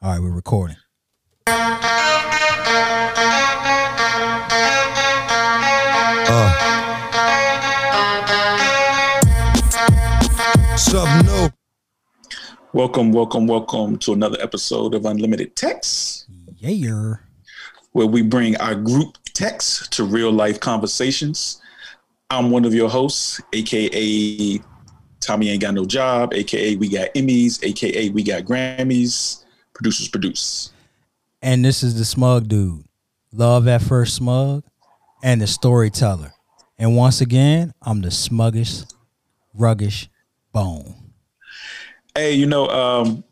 All right, we're recording. Uh. Something new. Welcome, welcome, welcome to another episode of Unlimited Text, Yeah. where we bring our group text to real life conversations. I'm one of your hosts, aka Tommy Ain't Got No Job, aka We Got Emmys, aka We Got Grammys. Producers produce. And this is the smug dude. Love at first smug and the storyteller. And once again, I'm the smuggish, ruggish bone. Hey, you know, um,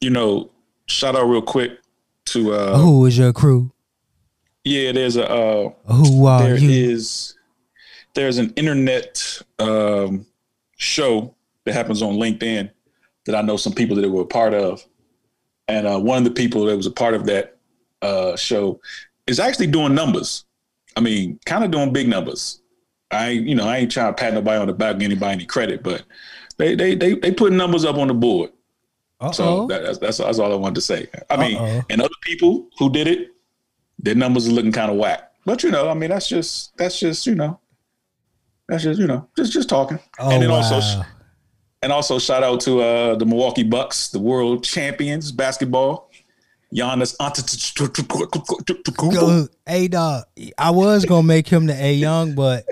you know, shout out real quick to uh Who is your crew? yeah, there's a uh Who are there you? is there's an internet um, show that happens on LinkedIn that I know some people that were a part of, and uh, one of the people that was a part of that uh, show is actually doing numbers. I mean, kind of doing big numbers. I you know I ain't trying to pat nobody on the back, give anybody any credit, but they they they they put numbers up on the board. So Uh-oh. that, that's, that's that's all I wanted to say. I mean, Uh-oh. and other people who did it, their numbers are looking kind of whack. But you know, I mean, that's just that's just you know, that's just you know, just just talking. oh, and then wow. also and also shout out to uh the Milwaukee Bucks, the world champions basketball. Giannis Antetokounmpo. Hey dog, I was gonna make him the A Young, but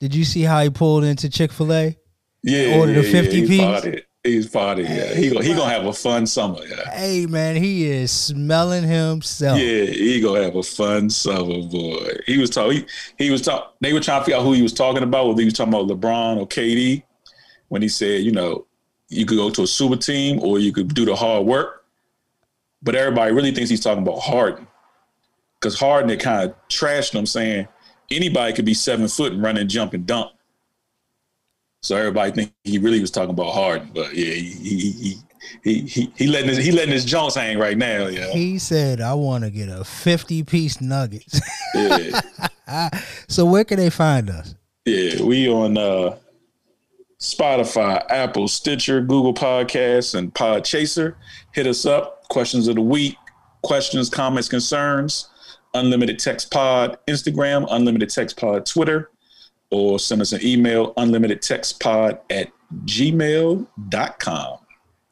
did you see how he pulled into Chick Fil A? Yeah, ordered a 50 yeah, piece? He's party. He's. Yeah, he gonna he gonna have a fun summer. Yeah. Hey man, he is smelling himself. Yeah, he gonna have a fun summer, boy. He was talking. He, he was talking. They were trying to figure out who he was talking about. Whether he was talking about LeBron or KD, when he said, you know, you could go to a super team or you could do the hard work. But everybody really thinks he's talking about Harden, because Harden had kind of trashed him, saying anybody could be seven foot and run and jump and dunk. So everybody think he really was talking about Harden, but yeah, he he he he he, he letting his he letting his joints hang right now. Yeah, He said, "I want to get a fifty piece nuggets." yeah. so where can they find us? Yeah, we on uh, Spotify, Apple, Stitcher, Google Podcasts, and Podchaser. Hit us up. Questions of the week, questions, comments, concerns. Unlimited Text Pod Instagram, Unlimited Text Pod Twitter, or send us an email, unlimited text pod at gmail.com.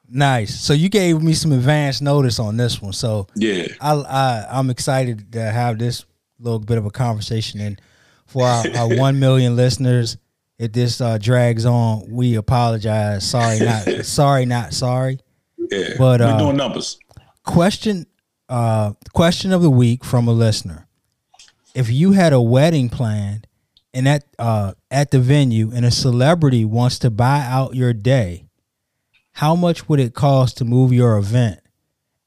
Nice. So you gave me some advance notice on this one, so Yeah. I, I I'm excited to have this little bit of a conversation. And for our, our one million listeners, if this uh, drags on, we apologize. Sorry, not sorry, not sorry. Yeah. But, We're uh, doing numbers. question uh question of the week from a listener if you had a wedding planned and at uh at the venue and a celebrity wants to buy out your day how much would it cost to move your event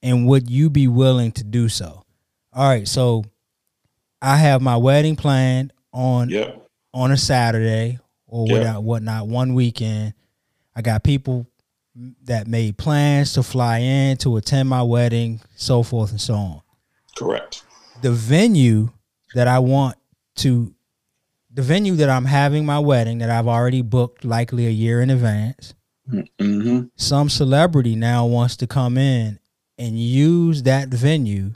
and would you be willing to do so all right so i have my wedding planned on Yep. on a Saturday or whatnot, whatnot, one weekend. I got people that made plans to fly in to attend my wedding, so forth and so on. Correct. The venue that I want to, the venue that I'm having my wedding that I've already booked likely a year in advance, hmm some celebrity now wants to come in and use that venue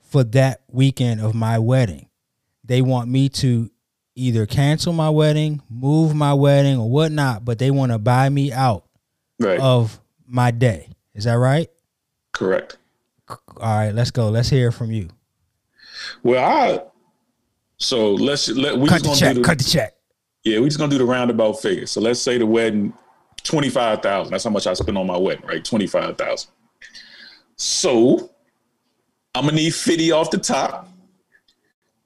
for that weekend of my wedding. They want me to either cancel my wedding, move my wedding, or whatnot, but they want to buy me out Right. of my day. Is that right? Correct. All right, let's go. Let's hear from you. Well, I. So let's let we Cut just the gonna check. do the, Cut the check. Yeah, we just gonna do the roundabout figure. So let's say the wedding, twenty five thousand. That's how much I spent on my wedding, right? Twenty five thousand. So I'm gonna need fifty off the top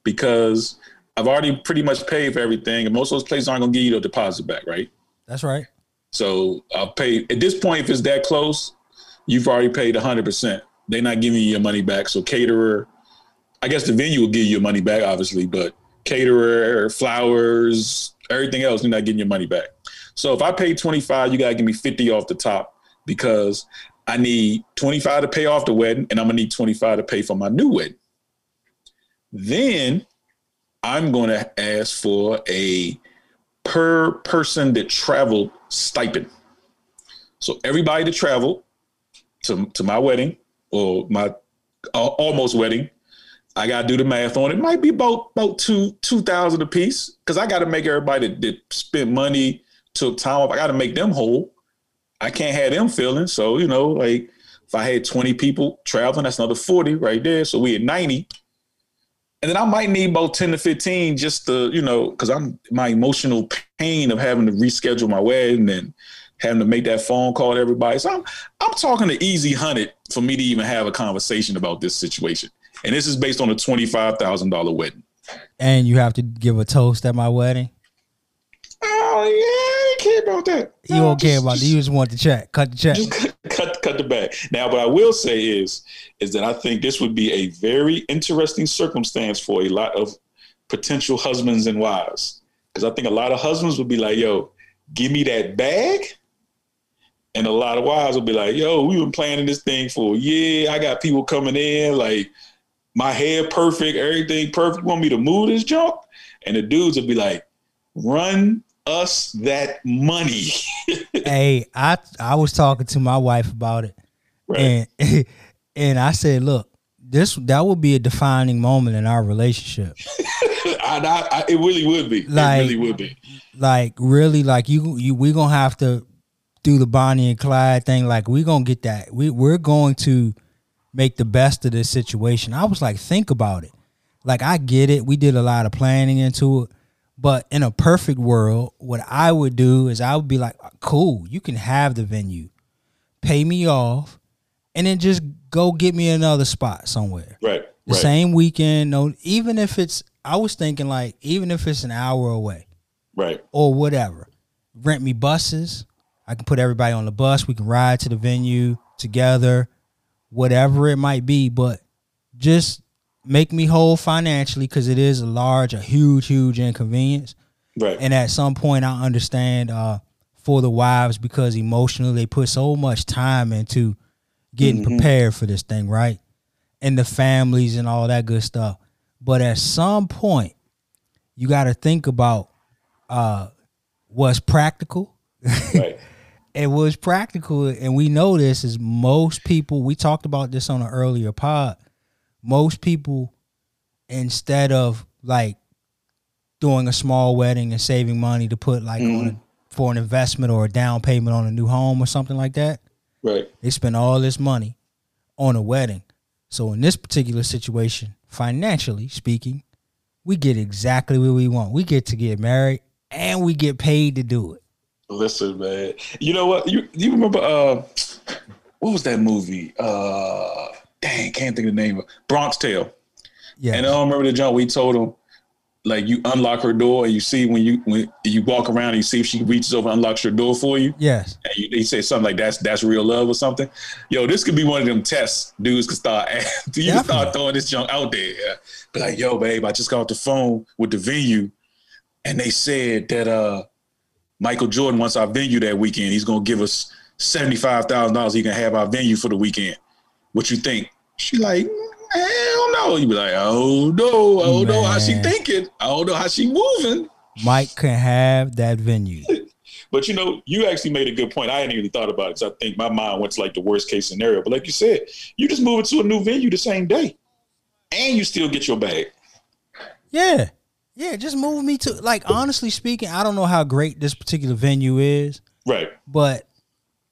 because I've already pretty much paid for everything, and most of those places aren't gonna give you the deposit back, right? That's right. So I'll pay at this point if it's that close, you've already paid hundred percent. They're not giving you your money back. So caterer, I guess the venue will give you your money back, obviously, but caterer, flowers, everything else, you're not getting your money back. So if I pay 25, you gotta give me 50 off the top because I need 25 to pay off the wedding and I'm gonna need 25 to pay for my new wedding. Then I'm gonna ask for a per person that traveled stipend. So everybody that traveled to, to my wedding, or my uh, almost wedding. I gotta do the math on it. Might be about about two two thousand a piece because I got to make everybody that, that spent money took time off. I got to make them whole. I can't have them feeling. So you know, like if I had twenty people traveling, that's another forty right there. So we at ninety. And then I might need about 10 to 15 just to, you know, because I'm my emotional pain of having to reschedule my wedding and having to make that phone call to everybody. So I'm I'm talking to easy hundred for me to even have a conversation about this situation. And this is based on a twenty five thousand dollar wedding. And you have to give a toast at my wedding. Oh yeah, care about that. You no, don't just, care about just, it. You just want the check. Cut the check. Just cut, cut, cut the bag. Now, what I will say is, is that I think this would be a very interesting circumstance for a lot of potential husbands and wives. Because I think a lot of husbands would be like, yo, give me that bag. And a lot of wives will be like, yo, we've been planning this thing for a year. I got people coming in, like my hair perfect, everything perfect. Want me to move this junk? And the dudes will be like, run us that money. hey, I I was talking to my wife about it, right. and and I said, look, this that would be a defining moment in our relationship. I, I, I, it really would be. Like, it really would be. Like really, like you you we gonna have to do the Bonnie and Clyde thing. Like we gonna get that. We we're going to make the best of this situation. I was like, think about it. Like I get it. We did a lot of planning into it but in a perfect world, what I would do is I would be like, cool, you can have the venue, pay me off, and then just go get me another spot somewhere. Right. The right. same weekend, no, even if it's, I was thinking like, even if it's an hour away. Right. Or whatever. Rent me buses. I can put everybody on the bus. We can ride to the venue together, whatever it might be. But just make me whole financially because it is a large, a huge, huge inconvenience. Right. And at some point, I understand uh, for the wives because emotionally they put so much time into getting mm-hmm. prepared for this thing, right? And the families and all that good stuff. But at some point, you got to think about uh, what's practical. Right. and what's practical, and we know this is most people. We talked about this on an earlier pod most people instead of like doing a small wedding and saving money to put like mm-hmm. on a, for an investment or a down payment on a new home or something like that. Right. They spend all this money on a wedding. So in this particular situation, financially speaking, we get exactly what we want. We get to get married and we get paid to do it. Listen, man. You know what? You you remember uh what was that movie? Uh dang, can't think of the name of Bronx Tale. Yeah. And I don't remember the joint we told him, like you unlock her door and you see when you when you walk around and you see if she reaches over and unlocks your door for you. Yes. And you, he say something like that's that's real love or something. Yo, this could be one of them tests dudes could start you start throwing this junk out there. Be like, yo, babe, I just got off the phone with the venue and they said that uh Michael Jordan wants our venue that weekend. He's gonna give us seventy five thousand dollars. He can have our venue for the weekend. What you think? She like, hell no. You be like, oh no, I don't know how she thinking. I don't know how she moving. Mike can have that venue. but you know, you actually made a good point. I hadn't even thought about it because I think my mind went to like the worst case scenario. But like you said, you just move it to a new venue the same day, and you still get your bag. Yeah, yeah. Just move me to like honestly speaking, I don't know how great this particular venue is. Right. But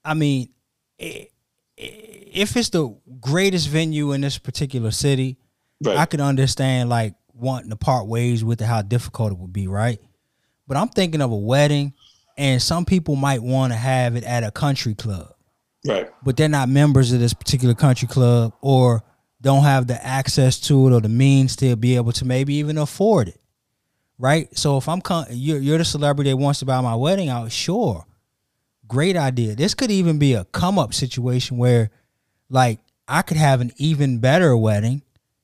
I mean, it, it, if it's the greatest venue in this particular city, right. I could understand like wanting to part ways with it, how difficult it would be, right? But I'm thinking of a wedding, and some people might want to have it at a country club, right? But they're not members of this particular country club, or don't have the access to it or the means to be able to maybe even afford it, right? So if I'm con- you're, you're the celebrity that wants to buy my wedding out, sure, great idea. This could even be a come up situation where like I could have an even better wedding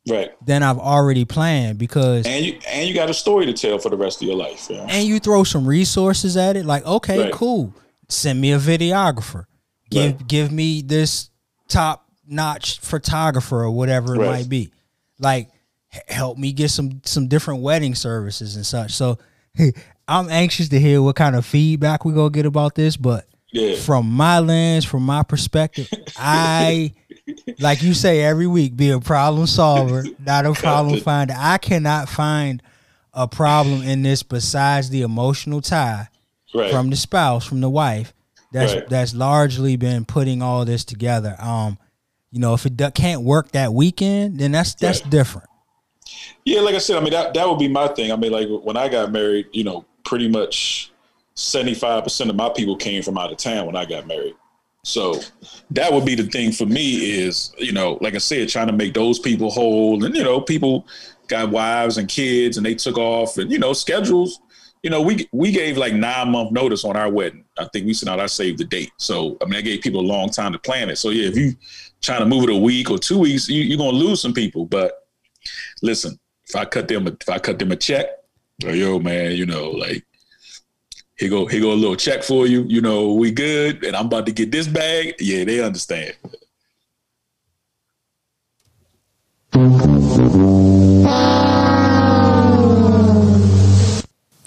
right than I've already planned because and you and you got a story to tell for the rest of your life. Yeah. And you throw some resources at it, like okay, right. cool. Send me a videographer. Give right. give me this top notch photographer or whatever it right. might be. Like help me get some some different wedding services and such. So I'm anxious to hear what kind of feedback we're gonna get about this, but yeah. from my lens, from my perspective, I like you say every week, be a problem solver, not a problem finder. I cannot find a problem in this besides the emotional tie Right. from the spouse, from the wife. That's Right. that's largely been putting all this together. Um, you know, if it do- can't work that weekend, then that's that's Right. different. Yeah, like I said, I mean that that would be my thing. I mean, like when I got married, you know, pretty much seventy five percent of my people came from out of town when I got married. So that would be the thing for me is, you know, like I said, trying to make those people whole, and you know, people got wives and kids, and they took off, and you know, schedules. You know, we we gave like nine month notice on our wedding. I think we sent out I saved the date. So I mean, I gave people a long time to plan it. So yeah, if you trying to move it a week or two weeks, you, you're gonna lose some people. But listen, if I cut them, a, if I cut them a check, yo, man, you know, like here go, here go a little check for you. You know, we good, and I'm about to get this bag. Yeah, they understand.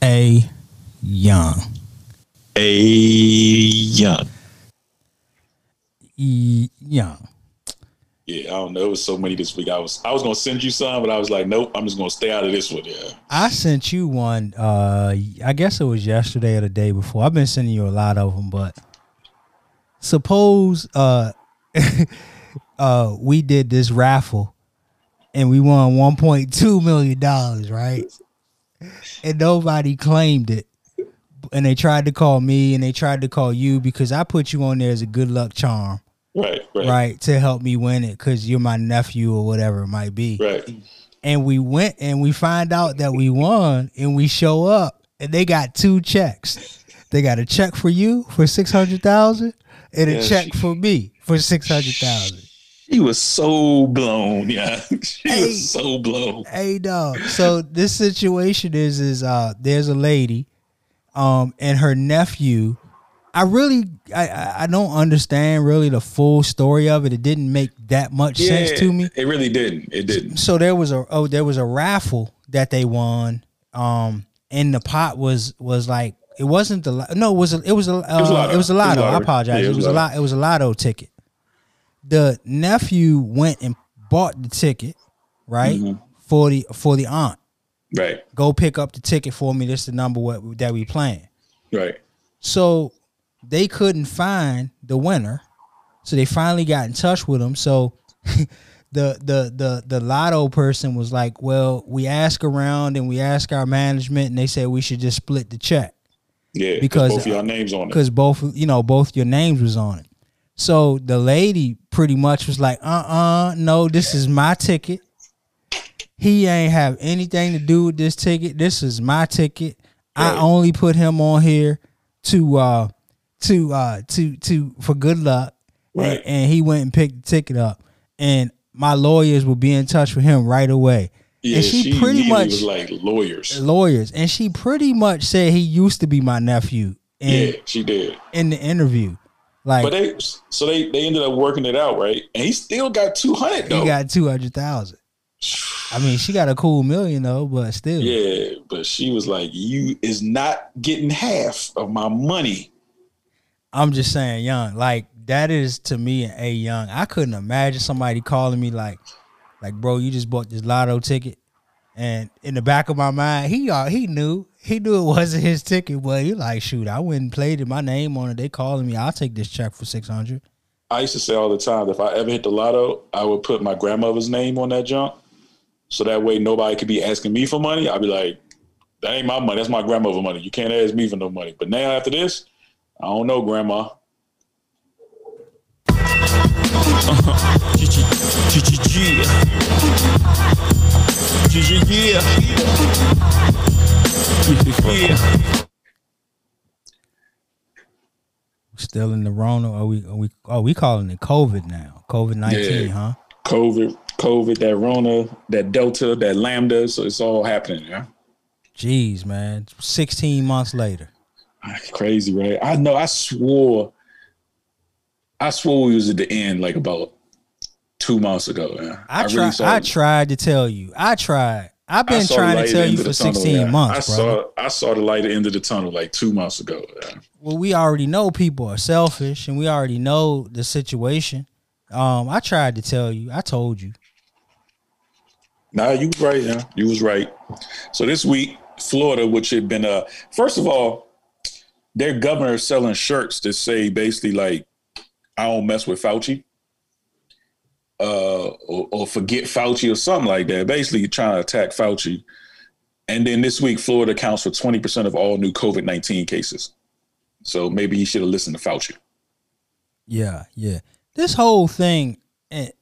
A young. A young. E young. Yeah, I don't know. It was so many this week. I was, I was gonna send you some, but I was like, nope, I'm just gonna stay out of this one. Yeah. I sent you one. Uh, I guess it was yesterday or the day before. I've been sending you a lot of them, but suppose uh, uh, we did this raffle and we won one point two million dollars, right? And nobody claimed it. And they tried to call me and they tried to call you because I put you on there as a good luck charm, Right. Right. right? To help me win it because you're my nephew or whatever it might be Right. and we went and we find out that we won and we show up and they got two checks. They got a check for you for six hundred thousand and a Yeah, check she- for me for six hundred thousand. She was so blown. Yeah. she Hey. was so blown. Hey dog. So this situation is is uh there's a lady, um, and her nephew. I really I- I don't understand really the full story of it. It didn't make that much sense to me. It really didn't. It didn't. so there was a oh there was a raffle that they won um and the pot was was like it wasn't the no it was a, it was a uh, was a lotto. it was a lotto I apologize Yeah, it was a lot it was a lotto ticket the nephew went and bought the ticket right Mhm. for the for the aunt Right. go pick up the ticket for me this is the number what that we playing Right. so they couldn't find the winner. So they finally got in touch with him. So the the the the lotto person was like, "Well, we ask around and we ask our management, and they said we should just split the check Yeah. Because, both of uh, names on it. because both you know both your names was on it." So the lady pretty much was like, "Uh uh, no, this is my ticket. He ain't have anything to do with this ticket. This is my ticket. I only put him on here to uh to uh to to for good luck." Right. And, and he went and picked the ticket up, and my lawyers will be in touch with him right away. Yeah, and she, pretty much was like lawyers. lawyers, and she pretty much said he used to be my nephew in Yeah, she did. in the interview. Like But they so they they ended up working it out, right? And he still got two hundred though. he got two hundred thousand. I mean, she got a cool million though, but still, yeah, but she was like, "You is not getting half of my money." I'm just saying, young. Like that is to me an A young. I couldn't imagine somebody calling me like, like, bro, you just bought this lotto ticket, and in the back of my mind, he uh, he knew he knew it wasn't his ticket, but he like, shoot, I went and played it, my name on it. They calling me, I'll take this check for six hundred. I used to say all the time, if I ever hit the lotto, I would put my grandmother's name on that junk, so that way nobody could be asking me for money. I'd be like, "That ain't my money. That's my grandmother's money. You can't ask me for no money." But now after this, I don't know, grandma. Still in the Rona? Are we? Are we? Oh, we calling it COVID now. COVID nineteen, Yeah. huh? COVID, COVID, that Rona, that Delta, that Lambda. So it's all happening. Yeah. Jeez, man. Sixteen months later. Crazy, right? I know. I swore. I swore we was at the end like about two months ago. Yeah. I, really tried. saw- I tried to tell you. I tried. I've been trying to tell you for tunnel, sixteen yeah. months, I bro. saw. I saw the light at the end of the tunnel like two months ago. Yeah. Well, we already know people are selfish, and we already know the situation. Um, I tried to tell you. I told you. Nah, you was right. Yeah, you was right. So this week, Florida, which had been uh, first of all, their governor is selling shirts that say basically like, "I don't mess with Fauci," uh, or, or forget Fauci or something like that. Basically, trying to attack Fauci. And then this week, Florida accounts for twenty percent of all new COVID nineteen cases. So maybe you should have listened to Fauci. Yeah, yeah. This whole thing, and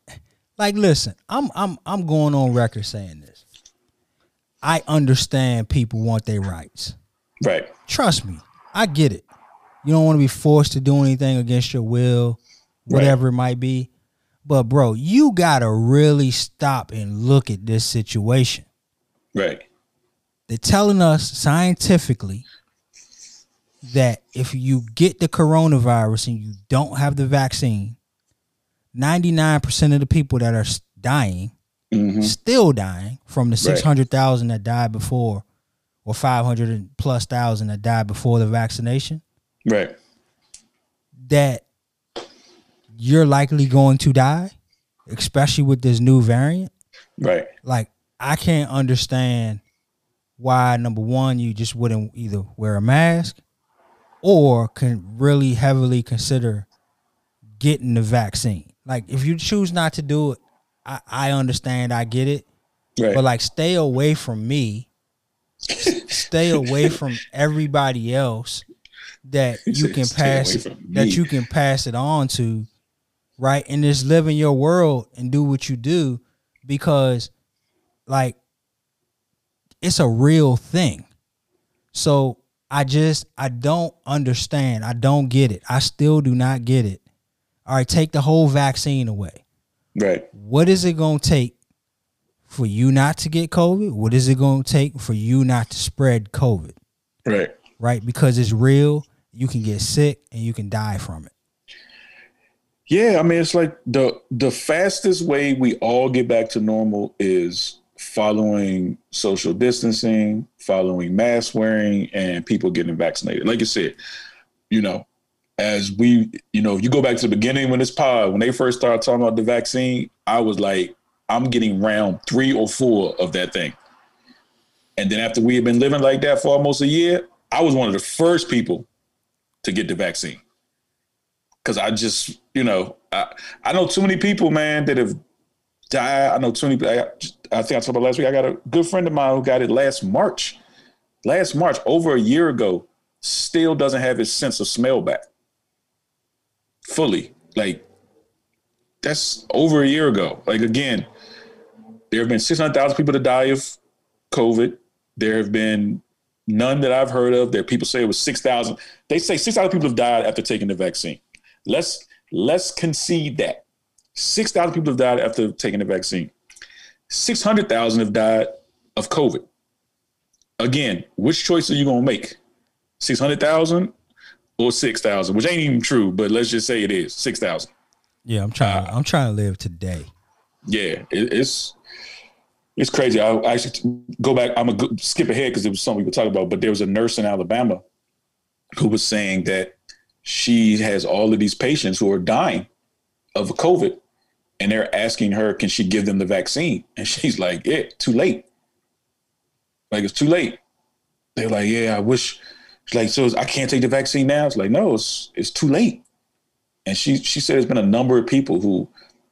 like, listen, I'm I'm I'm going on record saying this. I understand people want their rights. Right. Trust me, I get it. You don't want to be forced to do anything against your will, whatever right. it might be. But bro, you gotta really stop and look at this situation. Right. They're telling us scientifically that if you get the coronavirus and you don't have the vaccine, 99% of the people that are dying, mm-hmm. still dying from the 600,000 that died before or 500 plus thousand that died before the vaccination. Right. That you're likely going to die, especially with this new variant. Right. Like, I can't understand why, number one, you just wouldn't either wear a mask or can really heavily consider getting the vaccine. Like if you choose not to do it, I, I understand, I get it. Right. But like stay away from me. Stay away from everybody else that you can pass that you can pass it on to, right? And just live in your world and do what you do because like it's a real thing. So I just I don't understand. I don't get it. I still do not get it. All right, take the whole vaccine away. Right. What is it going to take for you not to get COVID? What is it going to take for you not to spread COVID? Right. Right, because it's real. You can get sick and you can die from it. Yeah, I mean it's like the the fastest way we all get back to normal is following social distancing, following mask wearing, and people getting vaccinated. Like you said, you know, as we, you know, if you go back to the beginning when this pod, when they first started talking about the vaccine, I was like, I'm getting round three or four of that thing. And then after we had been living like that for almost a year, I was one of the first people to get the vaccine. Cause I just, you know, I, I know too many people, man, that have died. I know too many. I, I think I talked about last week. I got a good friend of mine who got it last March. Last March, over a year ago, still doesn't have his sense of smell back fully. Like that's over a year ago. Like again, there have been 600,000 people to die of COVID. There have been none that I've heard of. There people say it was 6,000. They say 6,000 people have died after taking the vaccine. Let's let's concede that. 6,000 people have died after taking the vaccine. 600,000 have died of COVID. Again, which choice are you going to make? 600,000 or 6,000, which ain't even true, but let's just say it is 6,000. Yeah, I'm trying uh, I'm trying to live today. Yeah, it, it's it's crazy. I, actually go back. I'm gonna skip ahead because it was something we were talking about. But there was a nurse in Alabama who was saying that she has all of these patients who are dying of COVID, and they're asking her, can she give them the vaccine? And she's like, yeah, too late. Like it's too late. They're like, yeah, I wish. She's like, so I can't take the vaccine now. It's like, no, it's it's too late. And she she said there's been a number of people who,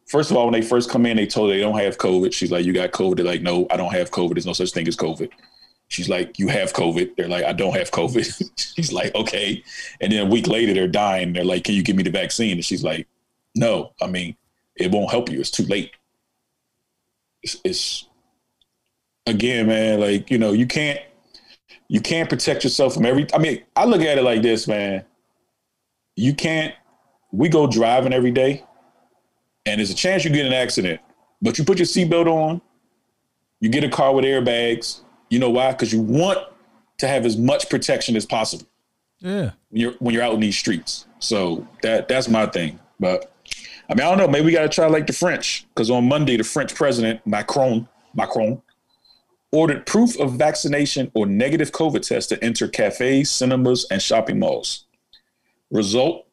first of all, when they first come in, they told her they don't have COVID. She's like, you got COVID. They're like, no, I don't have COVID. There's no such thing as COVID. She's like, you have COVID. They're like, I don't have COVID. she's like, okay. And then a week later, they're dying. They're like, can you give me the vaccine? And she's like, no. I mean, it won't help you. It's too late. It's, it's again, man. Like you know, you can't you can't protect yourself from every. I mean, I look at it like this, man. You can't. We go driving every day, and there's a chance you get an accident. But you put your seatbelt on. You get a car with airbags. You know why? Because you want to have as much protection as possible. Yeah. When you're when you're out in these streets. So that that's my thing. But I mean, I don't know. Maybe we got to try like the French, because on Monday, the French president Macron Macron ordered proof of vaccination or negative COVID test to enter cafes, cinemas, and shopping malls. Result: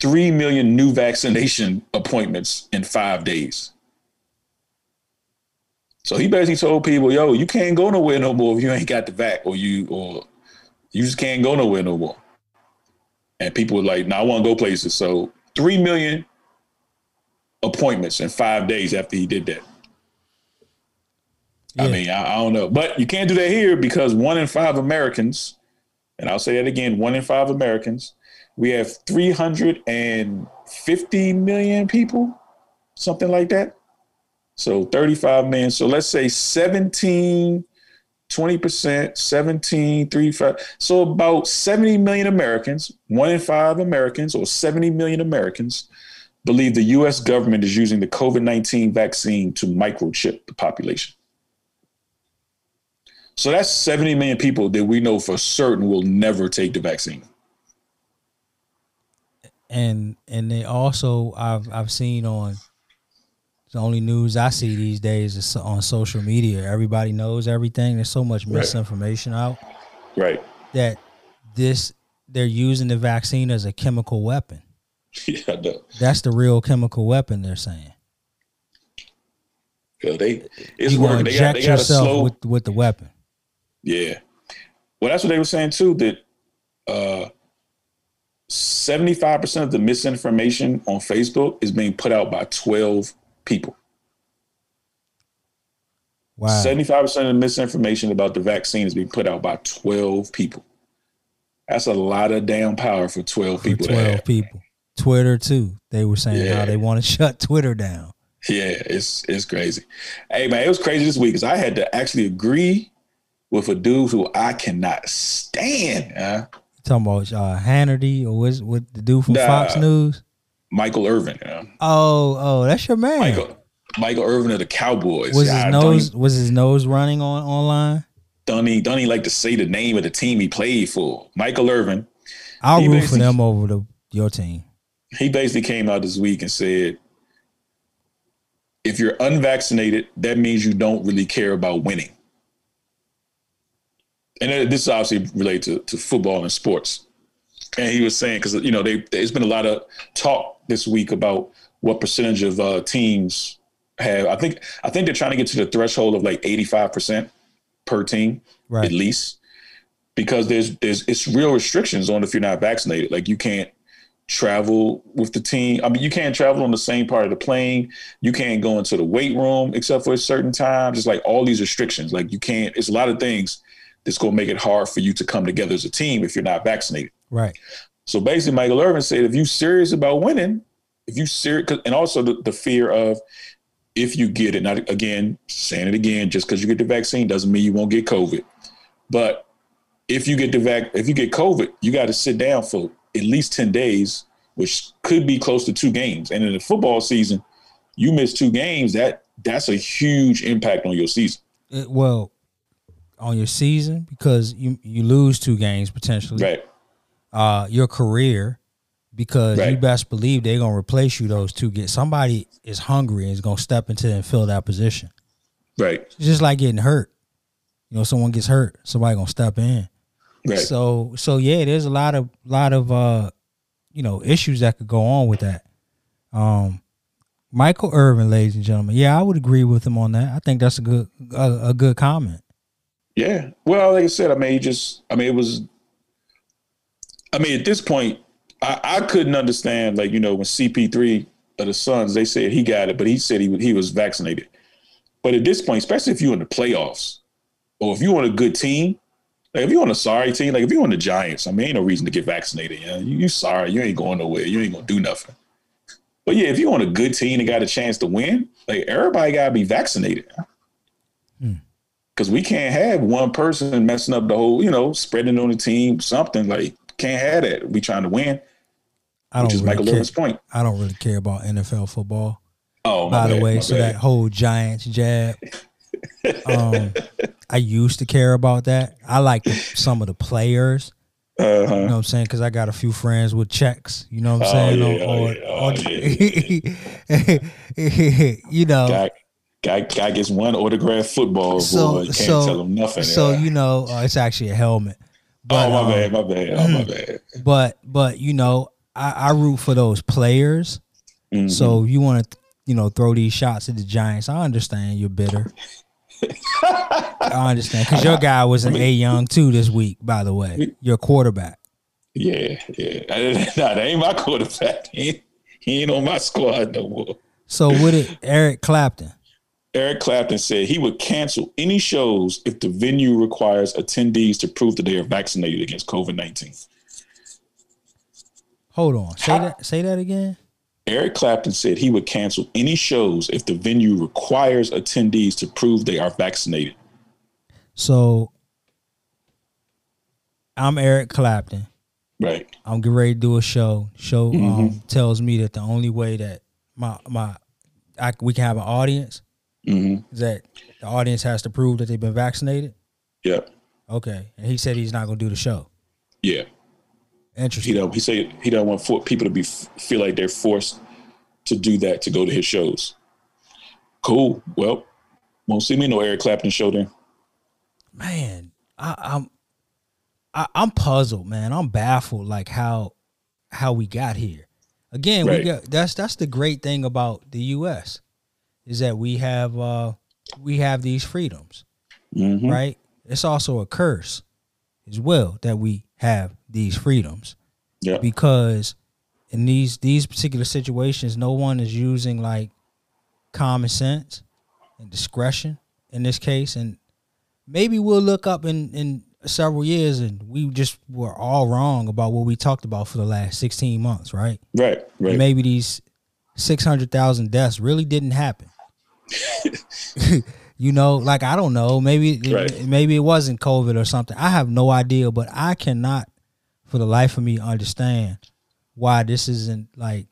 three million new vaccination appointments in five days. So he basically told people, "Yo, you can't go nowhere no more if you ain't got the vac, or you or you just can't go nowhere no more." And people were like, "No, nah, I want to go places." So three million appointments in five days after he did that. Yeah. I mean, I, I, don't know, but you can't do that here because one in five Americans, and I'll say that again, one in five Americans, we have 350 million people, something like that. So 35 million. So let's say 17, 20%, 17, 35. So about 70 million Americans, one in five Americans, or 70 million Americans, believe the US government is using the COVID 19 vaccine to microchip the population. So that's 70 million people that we know for certain will never take the vaccine. And and they also I've I've seen on the only news I see these days is on social media. Everybody knows everything. There's so much misinformation right. out. Right. That this they're using the vaccine as a chemical weapon. Yeah, no. That's the real chemical weapon they're saying. They it's you working. They got, they got yourself slow, with with the weapon. Yeah. Well, that's what they were saying too. That uh, 75% of the misinformation on Facebook is being put out by 12 people. Wow. 75% of the misinformation about the vaccine is being put out by 12 people. That's a lot of damn power for 12 for people. 12 people. Twitter too. They were saying yeah. how they want to shut Twitter down. Yeah, it's it's crazy. Hey man, it was crazy this week because I had to actually agree with a dude who I cannot stand. Huh? Talking about uh, Hannity or what's what the dude from nah, Fox News? Michael Irvin. You know? Oh, oh, that's your man. Michael, Michael Irvin of the Cowboys. Was his nose was his nose running on online? Dunny like to say the name of the team he played for. Michael Irvin. I'll root for them over the your team. He basically came out this week and said, if you're unvaccinated, that means you don't really care about winning. And this is obviously related to, to football and sports. And he was saying, because, you know, they, there's been a lot of talk this week about what percentage of uh, teams have. I think I think they're trying to get to the threshold of like 85% per team, right. at least, because there's there's it's real restrictions on if you're not vaccinated. Like you can't travel with the team. I mean, you can't travel on the same part of the plane. You can't go into the weight room except for a certain time. Just like all these restrictions. Like you can't. It's a lot of things that's going to make it hard for you to come together as a team if you're not vaccinated. Right. So basically, Michael Irvin said, if you're serious about winning, if you serious, and also the, the fear of if you get it. Not again, saying it again, just because you get the vaccine doesn't mean you won't get COVID. But if you get the vac, if you get COVID, you got to sit down for at least 10 days, which could be close to two games. And in the football season, you miss two games, that that's a huge impact on your season. It, well, on your season because you you lose two games potentially. Right. Uh, your career because right. you best believe they're gonna replace you those two get somebody is hungry and is gonna step into and fill that position. Right. It's just like getting hurt. You know, someone gets hurt, somebody gonna step in. Right. So so yeah, there's a lot of lot of uh you know issues that could go on with that. Um Michael Irvin, ladies and gentlemen. Yeah, I would agree with him on that. I think that's a good a, a good comment. Yeah. Well, like I said, I mean, just, I mean, it was, I mean, at this point, I, I couldn't understand, like, you know, when CP3 of the Suns, they said he got it, but he said he, he was vaccinated. But at this point, especially if you're in the playoffs or if you're on a good team, like if you're on a sorry team, like if you're on the Giants, I mean, ain't no reason to get vaccinated. You, know? you, you sorry, you ain't going nowhere. You ain't gonna do nothing. But yeah, if you're on a good team and got a chance to win, like everybody gotta be vaccinated. Hmm because we can't have one person messing up the whole, you know, spreading on the team, something like can't have that. We trying to win. I don't which is really Michael care. Point. I don't really care about NFL football. Oh, by the bad, way, so bad. that whole Giants jab. um, I used to care about that. I like the, some of the players. Uh-huh. You know what I'm saying? Because I got a few friends with checks. You know what I'm oh, saying? Yeah, or, yeah. Oh, you know, got, Guy, guy gets one autograph football. So, boy. Can't so, tell him nothing. So you know, uh, it's actually a helmet. But, oh my um, bad, my bad, oh my bad. But but you know, I, I root for those players. Mhm. So you want to, you know, throw these shots at the Giants. I understand you're bitter. I understand because your guy was an A Young too this week. By the way, your quarterback. yeah, yeah. nah, that ain't my quarterback. He ain't, he ain't on my squad no more. So with it, Eric Clapton. Eric Clapton said he would cancel any shows if the venue requires attendees to prove that they are vaccinated against COVID nineteen. Hold on. Say that. Say that again. Eric Clapton said he would cancel any shows if the venue requires attendees to prove they are vaccinated. So I'm Eric Clapton. Right. I'm getting ready to do a show. Show um, tells me that the only way that my my I, we can have an audience hmm is that the audience has to prove that they've been vaccinated. Yeah. Okay, and he said he's not going to do the show. Yeah. Interesting. He don't. He said he don't want for people to be feel like they're forced to do that to go to his shows. Cool. Well, won't see me no Eric Clapton show then. Man, I, I'm I, I'm puzzled, man. I'm baffled, like how how we got here. Again, we Right. got that's that's the great thing about the U.S. is that we have uh we have these freedoms. Mhm. right? It's also a curse as well that we have these freedoms Yeah. because in these these particular situations, no one is using like common sense and discretion in this case, and maybe we'll look up in in several years and we just were all wrong about what we talked about for the last 16 months, right? Right. Right. Maybe these 600,000 deaths really didn't happen. you know, like I don't know, maybe Right. maybe it wasn't COVID or something. I have no idea, but I cannot for the life of me understand why this isn't like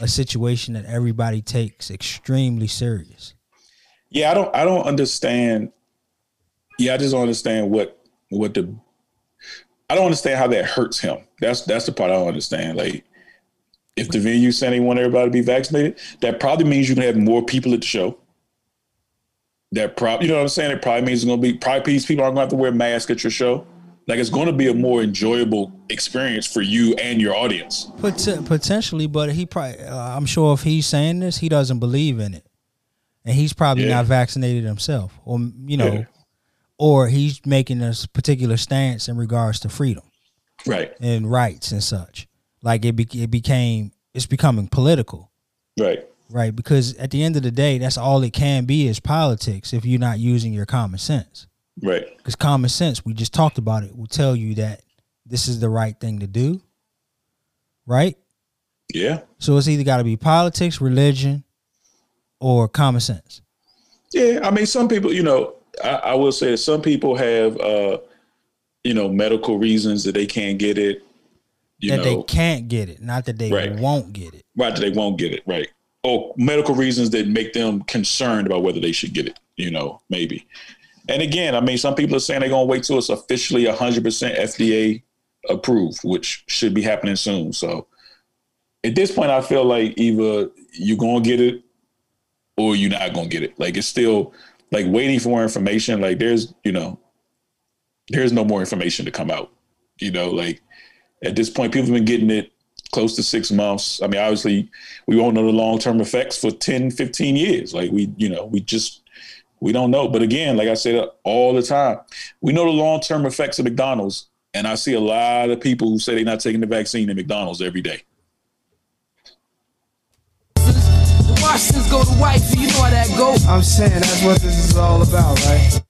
a situation that everybody takes extremely serious. Yeah, I don't I don't understand. Yeah, I just don't understand what what the I don't understand how that hurts him. That's that's the part I don't understand. Like if the venue saying they want everybody to be vaccinated, that probably means you can have more people at the show. That probably you know what I'm saying? It probably means it's gonna be probably means people aren't gonna have to wear masks at your show. Like it's gonna be a more enjoyable experience for you and your audience. Pot- potentially, but he probably uh, I'm sure if he's saying this, he doesn't believe in it. And he's probably Yeah. not vaccinated himself or you know, Yeah. or he's making a particular stance in regards to freedom. Right. and rights and such. Like it, be, it became, it's becoming political, Right. Right? Because at the end of the day, that's all it can be is politics if you're not using your common sense. Right. Because common sense, we just talked about it, will tell you that this is the right thing to do, right? Yeah. So it's either got to be politics, religion, or common sense. Yeah, I mean, some people, you know, I, I will say that some people have, uh, you know, medical reasons that they can't get it. You that know, they can't get it, not that they Right. won't get it. right? That they won't get it, right? Or medical reasons that make them concerned about whether they should get it. You know, maybe. And again, I mean, some people are saying they're gonna wait till it's officially 100% FDA approved, which should be happening soon. So, at this point, I feel like either you're gonna get it or you're not gonna get it. Like it's still like waiting for information. Like there's, you know, there's no more information to come out. You know, like at this point, people have been getting it close to six months. I mean, obviously, we won't know the long term effects for 10, 15 years. Like we, you know, we just we don't know. But again, like I said all the time, we know the long term effects of McDonald's. And I see a lot of people who say they're not taking the vaccine at McDonald's every day. The Washingtons go to wifey, you know how that go. I'm saying that's what this is all about, right?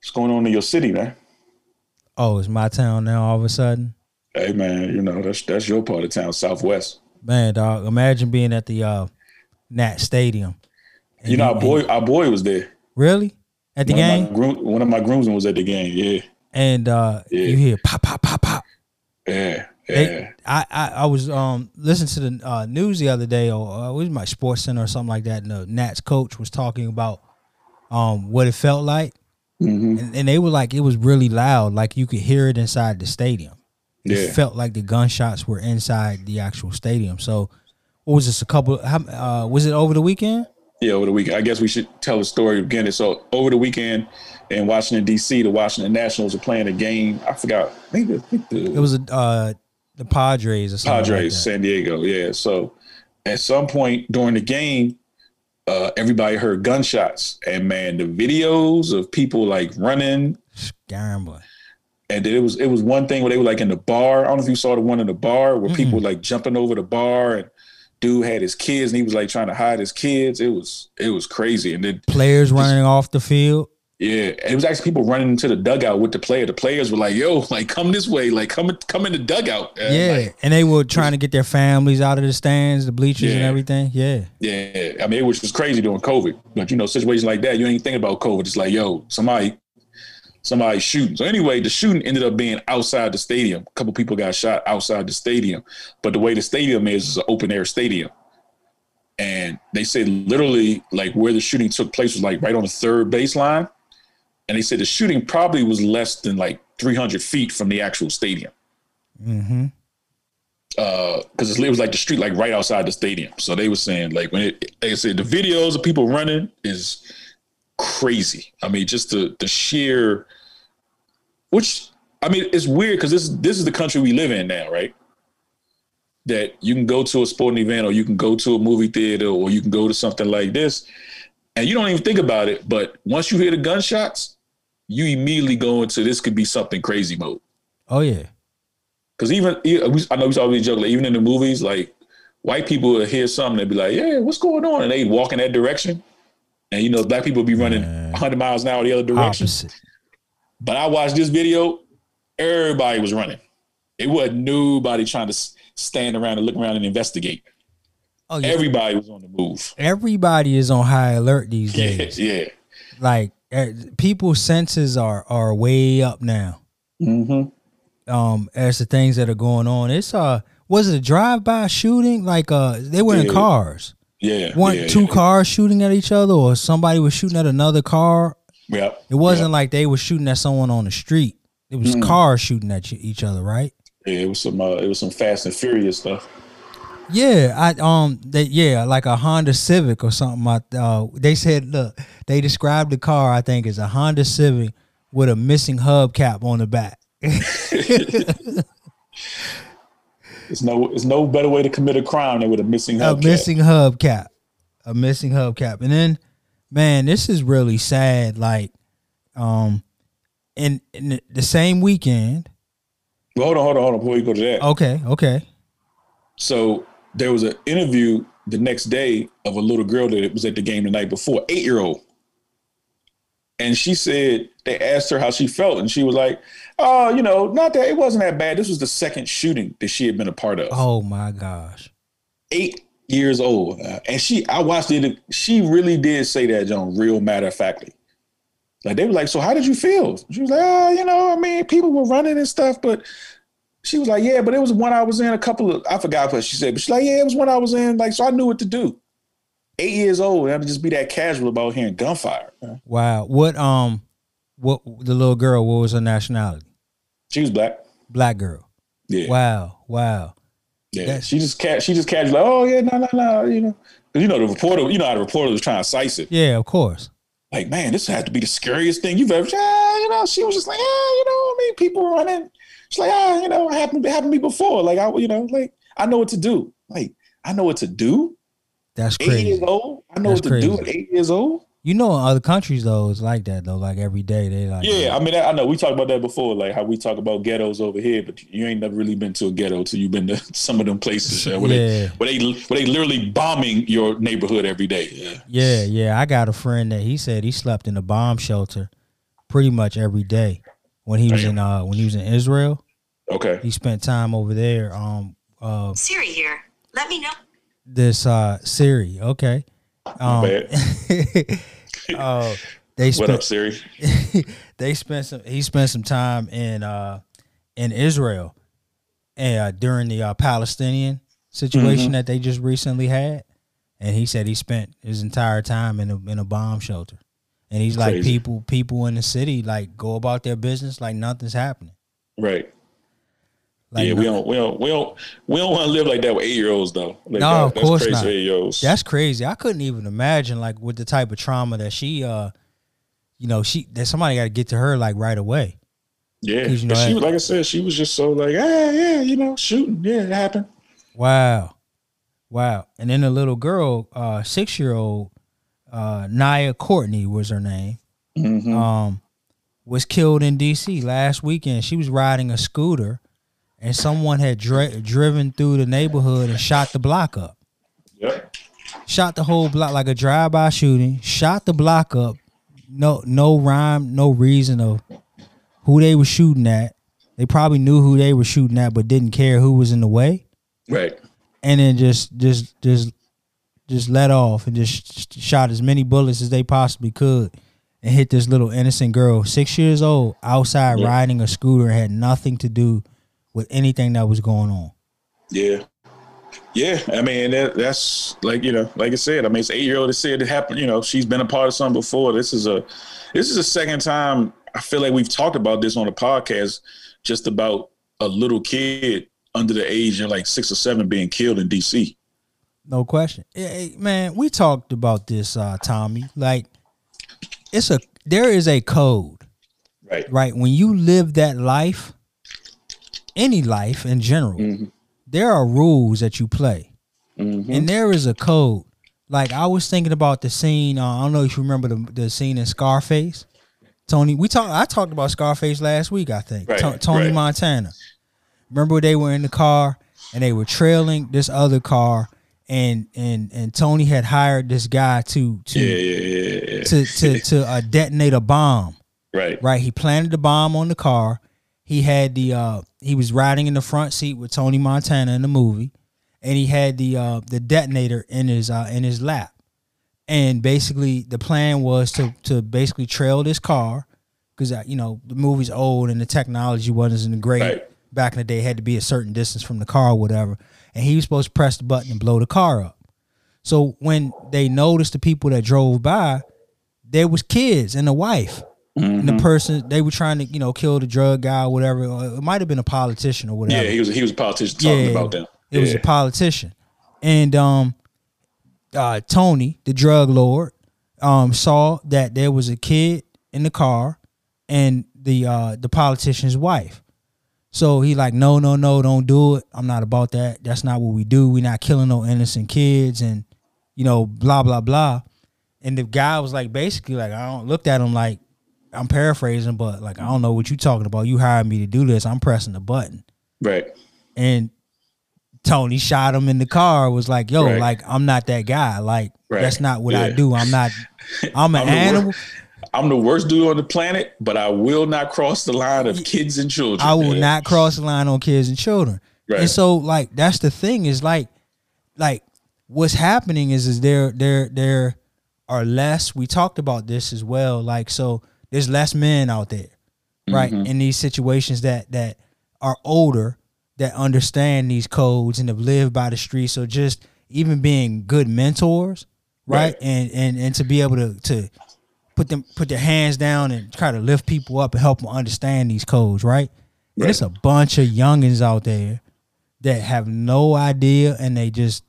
What's going on in your city, man? Oh, it's my town now all of a sudden? Hey man, you know, that's that's your part of town, Southwest. Man, dog, imagine being at the uh, Nat Stadium. You know, our boy our boy was there. Really? At the one game? Of groom, one of my groomsmen was at the game. Yeah. and uh Yeah. you hear pop, pop, pop, pop. Yeah. Yeah. They, I, I I was um listening to the uh, news the other day, or uh, it was my Sports Center or something like that, and the Nats coach was talking about um what it felt like, Mhm. and, and they were like it was really loud, like you could hear it inside the stadium. It felt like the gunshots were inside the actual stadium. So, what was this? A couple? How, uh, was it over the weekend? Yeah, over the weekend. I guess we should tell the story again. So over the weekend in Washington D.C., the Washington Nationals are playing a game. I forgot. I think the, I think the It was a uh, the Padres or something. Padres, like. San Diego. Yeah. So at some point during the game, uh, everybody heard gunshots, and man, the videos of people like running, Gambling. and it was it was one thing where they were like in the bar. I don't know if you saw the one in the bar where people Mm-mm. like jumping over the bar, and dude had his kids, and he was like trying to hide his kids. It was it was crazy, and then Players running off the field. Yeah, it was actually people running into the dugout with the player. The players were like, "Yo, like come this way, like come come in the dugout." And, Yeah, like, and they were trying to get their families out of the stands, the bleachers, and everything. Yeah, yeah. I mean, it was just crazy during COVID. But you know, situations like that, you ain't think about COVID. It's like, yo, somebody, somebody shooting. So anyway, the shooting ended up being outside the stadium. A couple people got shot outside the stadium. But the way the stadium is is an open air stadium, and they said literally like where the shooting took place was like right on the third baseline, and they said the shooting probably was less than like 300 feet from the actual stadium. hmm because it was like the street, like right outside the stadium. So they were saying, like when it, like I said, the videos of people running is crazy. I mean, just the the sheer, which I mean, it's weird because this this is the country we live in now, right? That you can go to a sporting event, or you can go to a movie theater, or you can go to something like this, and you don't even think about it. But once you hear the gunshots, you immediately go into this could be something crazy mode. Oh yeah, Because even I know we always joke, like even in the movies, like white people would hear something, they'd be like, "Yeah, what's going on?" and they walk in that direction, and you know, black people would be running Man. 100 miles an hour the other direction. opposite. But I watched this video, everybody was running. It wasn't nobody trying to stand around and look around and investigate. Oh yeah, Everybody was on the move. everybody is on high alert these days. yeah. Like eh, people's senses are are way up now. Mm-hmm. Um, as the things that are going on, it's uh, was it a drive by shooting? Like uh, they were in cars. Yeah. One, yeah, two yeah. cars shooting at each other, or somebody was shooting at another car. Yep. It wasn't like they were shooting at someone on the street. It was Mm. cars shooting at each other, right? Yeah, it was some uh, it was some fast and furious stuff. Yeah, I um, they, yeah, like a Honda Civic or something. I, uh, they said, look, they described the car. I think as a Honda Civic with a missing hubcap on the back. It's no it's no better way to commit a crime than with a missing a hubcap. missing hubcap, a missing hubcap, and then, man, this is really sad. Like, um, in, in the- the same weekend. Well, hold on, hold on, hold on. Before you go to that, Okay, okay, so there was an interview the next day of a little girl that was at the game the night before, eight year old, and she said they asked her how she felt, and she was like, "Oh, you know, not that it wasn't that bad. This was the second shooting that she had been a part of. oh my gosh, Eight years old, uh, and she, I watched it. She really did say that, John, real matter of factly. Like they were like, "So how did you feel?" She was like, "Oh, you know, I mean, people were running and stuff, but." She was like, "Yeah, but it was one I was in a couple of I forgot what she said, but she's like, yeah, it was one I was in, like, so I knew what to do. Eight years old, and to just be that casual about hearing gunfire. wow. What um, what the little girl? What was her nationality? She was black. Black girl. Yeah, Wow, wow. yeah. That's- She just ca- she just casually, like, oh yeah, no, no, no, you know, you know the reporter, you know how the reporter was trying to size it. Yeah, of course. Like, man, this had to be the scariest thing you've ever. Yeah, you know, she was just like, yeah, you know, I mean, people running. She's like, ah, you know, it happened, it happened to me before. Like, I, you know, like I know what to do. Like, I know what to do. That's crazy. Eight years old, I know That's what to do at eight years old. You know, in other countries though, it's like that though. Like every day, they like Yeah, I mean, I I know we talked about that before, like how we talk about ghettos over here, but you ain't never really been to a ghetto till you've been to some of them places uh, where, Yeah. they, where they where they literally bombing your neighborhood every day. Yeah. Yeah, yeah. I got a friend that he said he slept in a bomb shelter pretty much every day when he was Damn. in uh when he was in Israel. Okay. He spent time over there. Um uh Siri here. Let me know. this uh Siri, okay. Um uh they What up, spent Siri? they spent some he spent some time in uh in Israel and uh, during the uh, Palestinian situation Mm-hmm. that they just recently had and he said he spent his entire time in a in a bomb shelter and he's like people people in the city like go about their business like nothing's happening Right. Like, yeah, we don't, we don't, we don't, we don't want to live like that with eight year olds though. Like, No, that- of that's course crazy not. eight-year-olds. That's crazy. I couldn't even imagine like with the type of trauma that she uh you know, she that somebody gotta get to her like right away. Yeah, you know, she, was like I said, she was just so like, yeah, yeah, you know, shooting, yeah, it happened. Wow. Wow. And then the little girl, uh, six year old, uh, Nyiah Courtney was her name. Mhm. Um, was killed in DC last weekend. She was riding a scooter and someone had dri- driven through the neighborhood and shot the block up. Yep. Shot the whole block like a drive by shooting, shot the block up. No no rhyme, no reason of who they were shooting at. They probably knew who they were shooting at, but didn't care who was in the way. Right. and then just just just just let off and just sh- shot as many bullets as they possibly could and hit this little innocent girl six years old outside Yeah. riding a scooter had nothing to do with anything that was going on Yeah. Yeah, I mean that, that's like you know, like I said. I mean, it's eight year old that said it happened. You know, she's been a part of something before. This is a, this is the second time I feel like we've talked about this on the podcast, just about a little kid under the age of like six or seven being killed in DC. No question eh, man we talked about this uh tommy like it's a there is a code Right. right when you live that life any life in general Mhm. there are rules that you play Mhm. and there is a code. Like I was thinking about the scene. Uh, I don't know if you remember the the scene in Scarface. Tony, we talked. I talked about Scarface last week. I think Right, To- Tony right. Montana. Remember they were in the car and they were trailing this other car, and and and Tony had hired this guy to to Yeah, yeah, yeah, to to to uh, detonate a bomb right. right? He planted the bomb on the car. He had the uh he was riding in the front seat with Tony Montana in the movie, and he had the uh the detonator in his uh in his lap. And basically the plan was to to basically trail this car because you know the movie's old and the technology wasn't great Right. back in the day. It had to be a certain distance from the car or whatever. And he was supposed to press the button and blow the car up. So when they noticed the people that drove by, there was kids and a wife. And the person they were trying to you know kill the drug guy or whatever it might have been a politician or whatever. Yeah, he was he was a politician talking about them. it was a politician. And um uh tony the drug lord um saw that there was a kid in the car and the uh the politician's wife so he like no no no don't do it i'm not about that that's not what we do we're not killing no innocent kids and you know blah blah blah and the guy was like basically like i don't looked at him like i'm paraphrasing but like i don't know what you talking about you hired me to do this i'm pressing the button Right. and Tony shot him in the car. Was like, yo, Right. like I'm not that guy. Like Right. that's not what I do. I'm not. I'm an I'm animal. I'm the worst dude on the planet, but I will not cross the line of kids and children. I will man. not cross the line on kids and children. Right. And so, like, that's the thing is like, like what's happening is is there there there are less. We talked about this as well. Like, so there's less men out there, right, Mm-hmm. in these situations that that are older that understand these codes and have lived by the streets. So just even being good mentors, right, Right. and and and to be able to to put them put their hands down and try to lift people up and help them understand these codes, right? Right. There's a bunch of youngins out there that have no idea and they just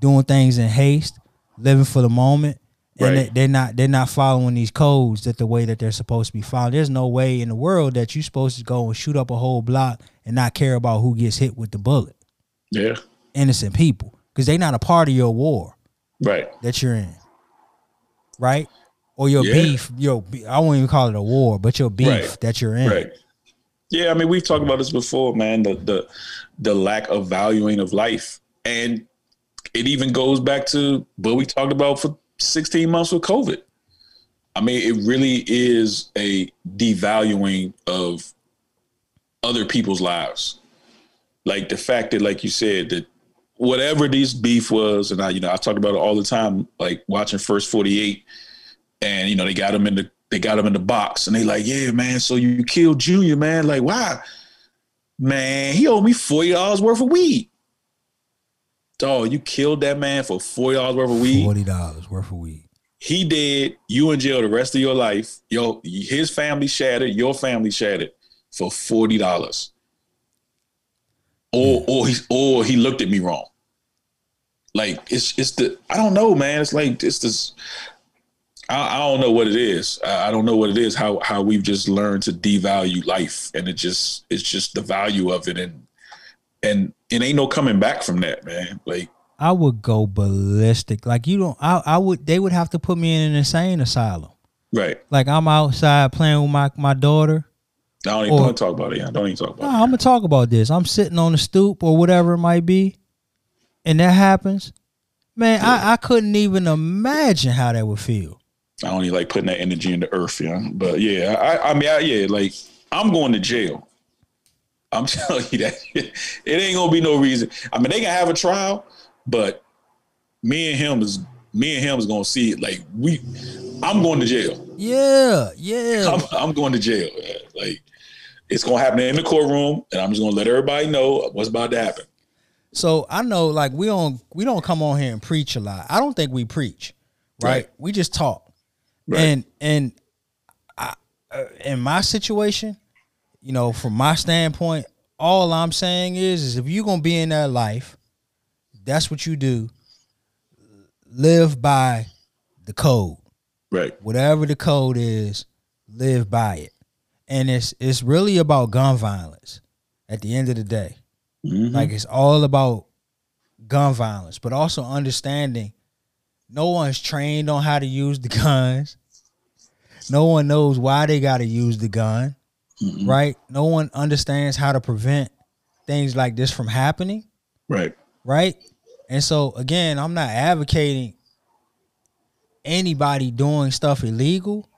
doing things in haste, living for the moment, and Right. they, they're not they're not following these codes that the way that they're supposed to be followed. There's no way in the world that you're supposed to go and shoot up a whole block and not care about who gets hit with the bullet. Yeah. Innocent people, because they're not a part of your war Right. that you're in, right? Or your Yeah. beef, your I won't even call it a war, but your beef Right. that you're in. Right. Yeah, I mean, we've talked about this before, man. The the the lack of valuing of life, and it even goes back to what we talked about for 16 months with COVID. I mean, it really is a devaluing of other people's lives. Like the fact that, like you said, that whatever this beef was, and I, you know, I talked about it all the time, like watching First 48, and you know, they got him in the they got him in the box, and they like, yeah, man. So you killed Junior, man? Like, why? Man, he owed me forty dollars worth of weed. Dog, you killed that man for forty dollars worth of weed. Forty dollars worth of weed. He did. You in jail the rest of your life. Yo, his family shattered. Your family shattered for forty dollars. or or he or he looked at me wrong. Like it's it's the I don't know, man. It's like it's this. I, I don't know what it is. I, I don't know what it is. How how we've just learned to devalue life, and it just it's just the value of it, and and it ain't no coming back from that, man. Like I would go ballistic. Like you don't. I I would. They would have to put me in an insane asylum. right. Like I'm outside playing with my my daughter. I don't even Or- don't talk about it. Yeah, don't even talk No, about it. I'm gonna talk about this. I'm sitting on the stoop or whatever it might be, and that happens. Man, I, I couldn't even imagine how that would feel. I don't even like putting that energy into earth, yeah. But yeah, I, I mean, I, yeah, like I'm going to jail. I'm telling you that it ain't gonna be no reason. I mean, they can have a trial, but me and him is me and him is gonna see it. Like we, I'm going to jail. Yeah, yeah. I'm, I'm going to jail. man. Like it's gonna happen in the courtroom, and I'm just gonna let everybody know what's about to happen. So I know, like we don't we don't come on here and preach a lot. I don't think we preach, right? Right. We just talk. Right. And and I, uh, in my situation, you know, from my standpoint, all I'm saying is, is if you're gonna be in that life, that's what you do. Live by the code, right. whatever the code is, live by it. And it's it's really about gun violence. At the end of the day, Mhm. like it's all about gun violence, but also understanding no one's trained on how to use the guns. No one knows why they got to use the gun, Mhm. right? No one understands how to prevent things like this from happening, right. right? And so again, I'm not advocating anybody doing stuff illegal,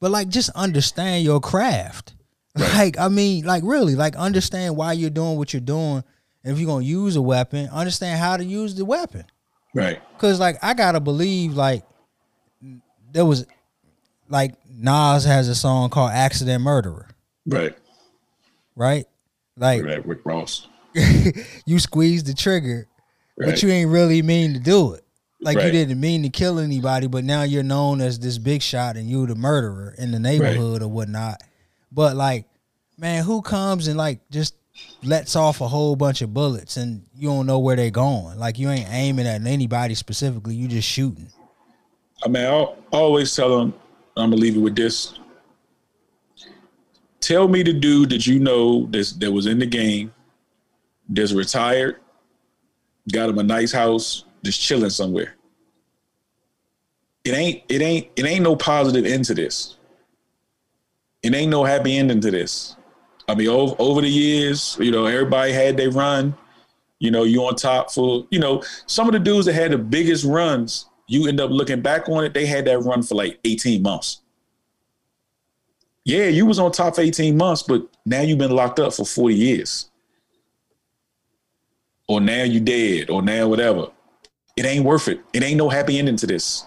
but like just understand your craft. Like I mean, like really, like understand why you're doing what you're doing. And if you're gonna use a weapon, understand how to use the weapon. Right. Cause like I gotta believe like there was like Nas has a song called Accident Murderer, Right. right? Like Right. Rick Ross. you squeeze the trigger, Right. but you ain't really mean to do it. Like you didn't mean to kill anybody, but now you're known as this big shot and you the murderer in the neighborhood or whatnot. But like, man, who comes and like just lets off a whole bunch of bullets and you don't know where they're going? Like you ain't aiming at anybody specifically, you just shooting. I mean, I'll always tell them, I'm gonna leave it with this. Tell me the dude that you know that's, that was in the game, that's retired, got him a nice house, just chilling somewhere. It ain't, it ain't, it ain't no positive end to this. It ain't no happy ending to this. I mean, over, over the years, you know, everybody had their run. You know, you on top for, you know, some of the dudes that had the biggest runs, you end up looking back on it, they had that run for like 18 months. Yeah, you was on top for 18 months, but now you've been locked up for 40 years. Or now you dead, or now whatever. It ain't worth it. It ain't no happy ending to this.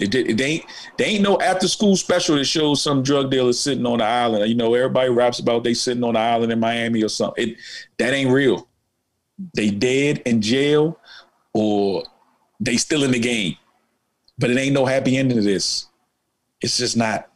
It, it ain't there ain't no after school special that shows some drug dealer sitting on the island. You know, everybody raps about they sitting on the island in Miami or something. It that ain't real. They dead in jail or they still in the game. But it ain't no happy ending to this. It's just not.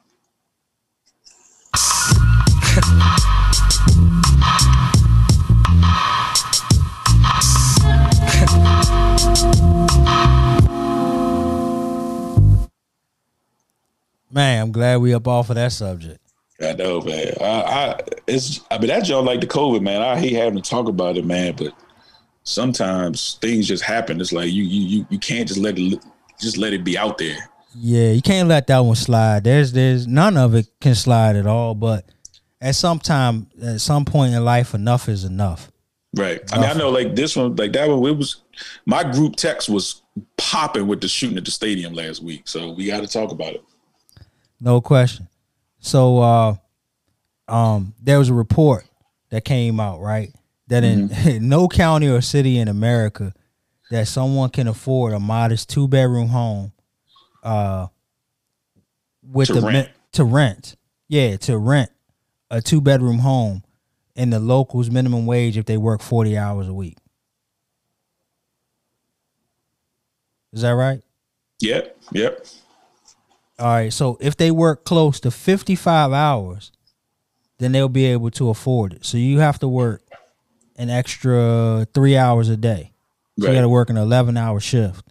Man, I'm glad we up off of that subject. I know, man. I, I it's I mean that joint like the COVID, man. I hate having to talk about it, man. But sometimes things just happen. It's like you you you, you can't just let it just let it be out there. Yeah, you can't let that one slide. There's there's none of it can slide at all. But at some time, at some point in life, enough is enough. Right. I mean, I know like this one, like that one, it was my group text was popping with the shooting at the stadium last week. So we got to talk about it. No question. So uh um there was a report that came out, right? That in, in no county or city in America that someone can afford a modest two bedroom home uh with To the rent. to rent. Yeah, to rent a two bedroom home in the locals minimum wage if they work 40 hours a week. Is that right? Yep. Yep. All right. So if they work close to 55 hours, then they'll be able to afford it. So you have to work an extra three hours a day. So Right. you got to work an eleven hour shift,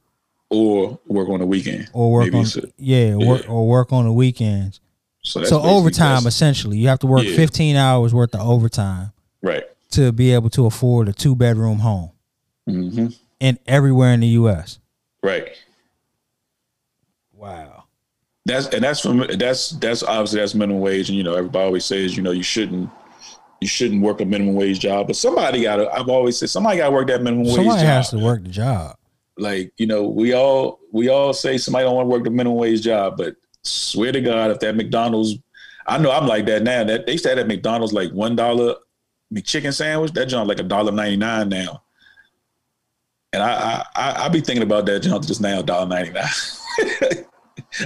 or work on the weekend. or work Maybe on a- yeah, Work, or work on the weekends. so that's so overtime, essentially, you have to work Yeah. fifteen hours worth of overtime right? to be able to afford a two bedroom home, hmm and everywhere in the U.S. Right. Wow. That's and that's from that's that's obviously that's minimum wage, and you know everybody always says you know you shouldn't you shouldn't work a minimum wage job, but somebody got to. I've always said somebody got to work that minimum wage Somebody job. has to work the job. like you know we all we all say somebody don't want to work the minimum wage job but swear to god if that mcdonald's i know i'm like that now that they said at mcdonald's like one dollar mcchicken sandwich that joint like a dollar 99 now and i i i, be thinking about that joint just now dollar 99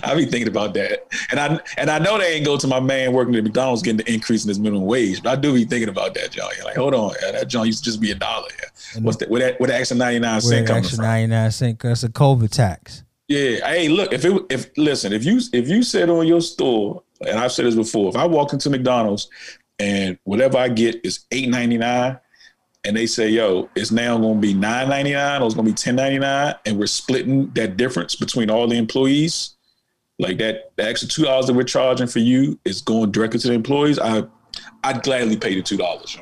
I be thinking about that, and I and I know they ain't go to my man working at McDonald's getting the increase in his minimum wage, but I do be thinking about that, John. Like, hold on, that John used to just be a dollar. Yeah. What's that? Where that? Where the extra ninety nine cent coming extra from? ninety nine cent that's a COVID tax. Yeah. Hey, look, if it if listen, if you if you said on your store, and I've said this before, if I walk into McDonald's and whatever I get is eight ninety nine, and they say, yo, it's now gonna be nine ninety nine or it's gonna be ten ninety nine, and we're splitting that difference between all the employees, like that the extra two dollars that we're charging for you is going directly to the employees, I I'd gladly pay the two dollars.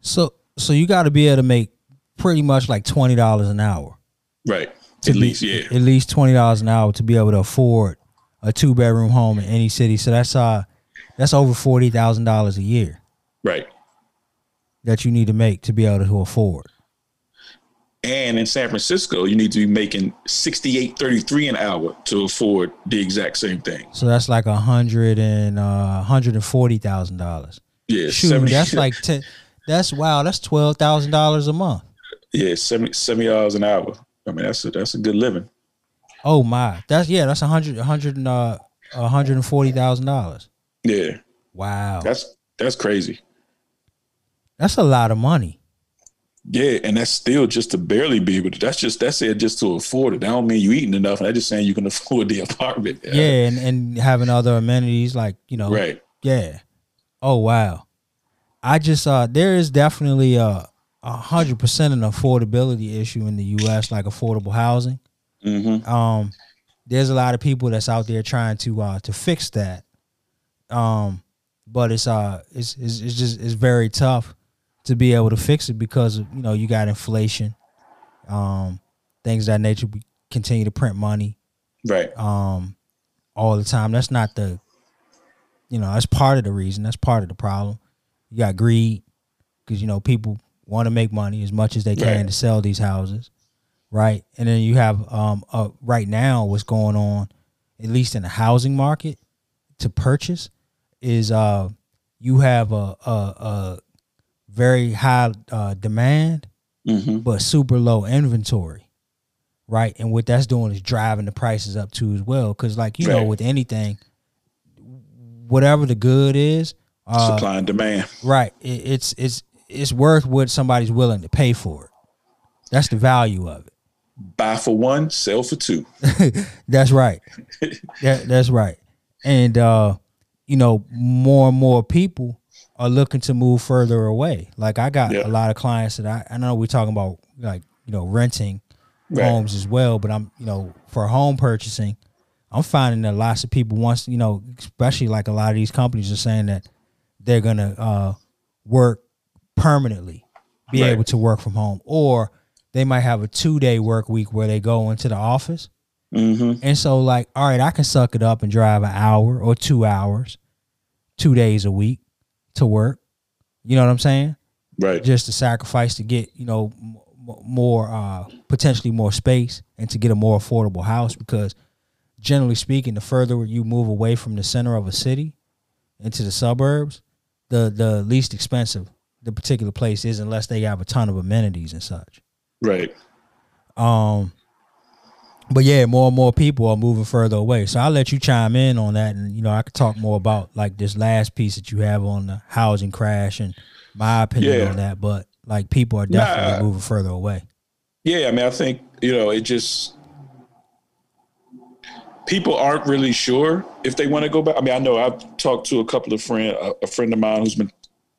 So so you got to be able to make pretty much like twenty dollars an hour. Right. At be- least, yeah. At least twenty dollars an hour to be able to afford a two bedroom home in any city. So that's uh that's over forty thousand dollars a year Right. that you need to make to be able to afford. And in San Francisco, you need to be making sixty eight thirty three an hour to afford the exact same thing. So that's like a hundred and uh hundred and forty thousand dollars. Yeah, Shoot, 70 that's like ten. That's wow. That's twelve thousand dollars a month. yeah, 70 70 dollars an hour. I mean, that's a, that's a good living. Oh my. That's yeah. That's a hundred, a hundred and uh, a hundred and forty thousand dollars. Yeah, Wow. that's that's crazy. That's a lot of money. Yeah, and that's still just to barely be able to. That's just that's it just to afford it. That don't mean you eating enough. That's just saying you can afford the apartment. Yeah, and and having other amenities like you know. right. Yeah. Oh wow. I just uh there is definitely a a hundred percent an affordability issue in the US, like affordable housing. hmm Um there's a lot of people that's out there trying to uh to fix that. Um but it's uh it's it's, it's just it's very tough to be able to fix it because you know you got inflation, um, things of that nature. We continue to print money Right. um all the time. That's not the you know, that's part of the reason. That's part of the problem. You got greed because you know people want to make money as much as they can Right. to sell these houses, right? And then you have um uh, right now what's going on, at least in the housing market, to purchase, is uh you have a a, a very high uh, demand hmm but super low inventory, right? And what that's doing is driving the prices up too as well. Because like you know, with anything, whatever the good is, uh, Supply and demand. right? It, it's it's it's worth what somebody's willing to pay for it. That's the value of it. Buy for one, sell for two. That's right. that, that's right. And uh, you know, more and more people are looking to move further away. Like I got Yeah. a lot of clients that I I know we're talking about like, you know, renting Right. homes as well, but I'm, you know, for home purchasing, I'm finding that lots of people wants, you know, especially like a lot of these companies are saying that they're gonna uh work permanently, be Right. able to work from home, or they might have a two day work week where they go into the office. hmm And so, like, all right, I can suck it up and drive an hour or two hours, two days a week to work. You know what I'm saying? Right. Just to sacrifice to get, you know, m- more, uh, potentially more space and to get a more affordable house because generally speaking, the further you move away from the center of a city into the suburbs, the, the least expensive the particular place is unless they have a ton of amenities and such. Right. Um, but yeah, more and more people are moving further away. So I'll let you chime in on that, and you know I could talk more about like this last piece that you have on the housing crash and my opinion Yeah. on that. But like people are definitely Nah. moving further away. Yeah, I mean, I think you know, it just people aren't really sure if they want to go back. I mean, I know I've talked to a couple of friend, a, a friend of mine who's been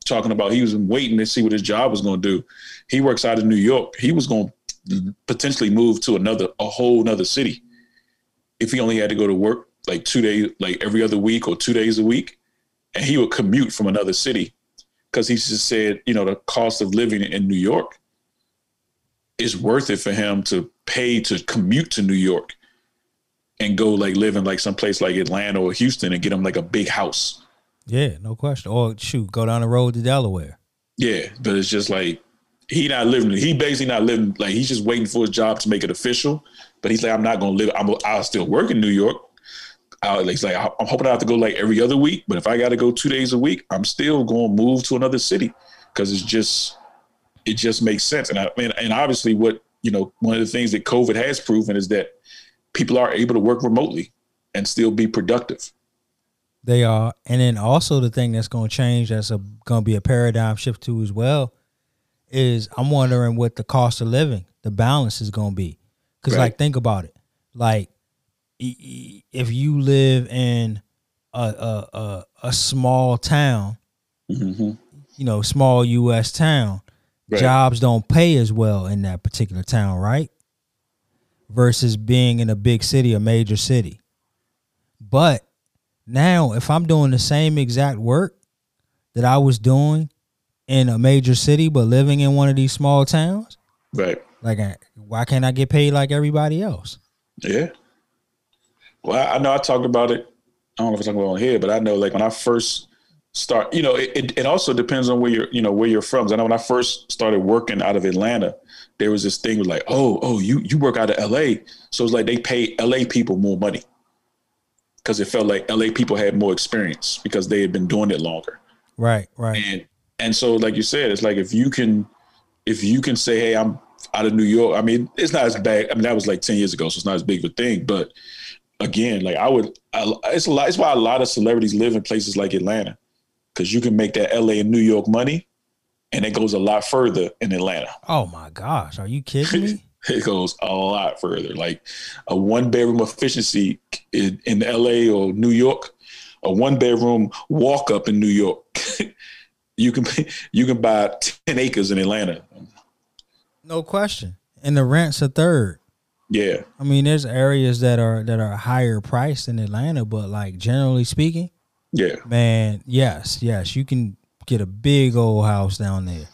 talking about he was waiting to see what his job was going to do. He works out of New York. He was going to potentially move to another, a whole another city if he only had to go to work like two days, like every other week or two days a week, and he would commute from another city because he just said, you know, the cost of living in New York is worth it for him to pay to commute to New York and go like live in like some place like Atlanta or Houston and get him like a big house. Yeah, no question. Or shoot, go down the road to Delaware. Yeah, but it's just like he not living. He basically not living. Like he's just waiting for his job to make it official. But he's like, I'm not gonna live. I'm. I'll still work in New York. I, he's like, I'm hoping I have to go like every other week. But if I got to go two days a week, I'm still to move to another city because it's just, it just makes sense. And I mean, and obviously, what you know, one of the things that COVID has proven is that people are able to work remotely and still be productive. They are, and then also the thing that's going to change, that's going to be a paradigm shift too as well, is I'm wondering what the cost of living, the balance is going to be, because right. like think about it, like if you live in a a a, a small town, mm-hmm. you know, small U.S. town, right. jobs don't pay as well in that particular town, right? Versus being in a big city, a major city. But now, if I'm doing the same exact work that I was doing in a major city, but living in one of these small towns, right? Like, why can't I get paid like everybody else? Yeah. Well, I know I talked about it. I don't know if I'm talking about it here, but I know like when I first start, you know, it, it also depends on where you're, you know, where you're from. I know when I first started working out of Atlanta, there was this thing with like, oh, oh, you you work out of LA. So it's like they pay LA people more money. Because it felt like LA people had more experience because they had been doing it longer. Right, right. And and so like you said, it's like if you can if you can say, hey, I'm out of New York, I mean, it's not as bad. I mean, that was like 10 years ago, so it's not as big of a thing, but again, like I would, I, it's a lot. It's why a lot of celebrities live in places like Atlanta, because you can make that LA and New York money, and it goes a lot further in Atlanta. Oh my gosh, are you kidding me? it goes a lot further. Like a one bedroom efficiency in, in LA or New York, a one bedroom walk up in New York. you can you can buy ten acres in Atlanta. No question, and the rent's a third. Yeah. I mean, there's areas that are that are higher priced than Atlanta, but like generally speaking, yeah, man, yes, yes, you can get a big old house down there.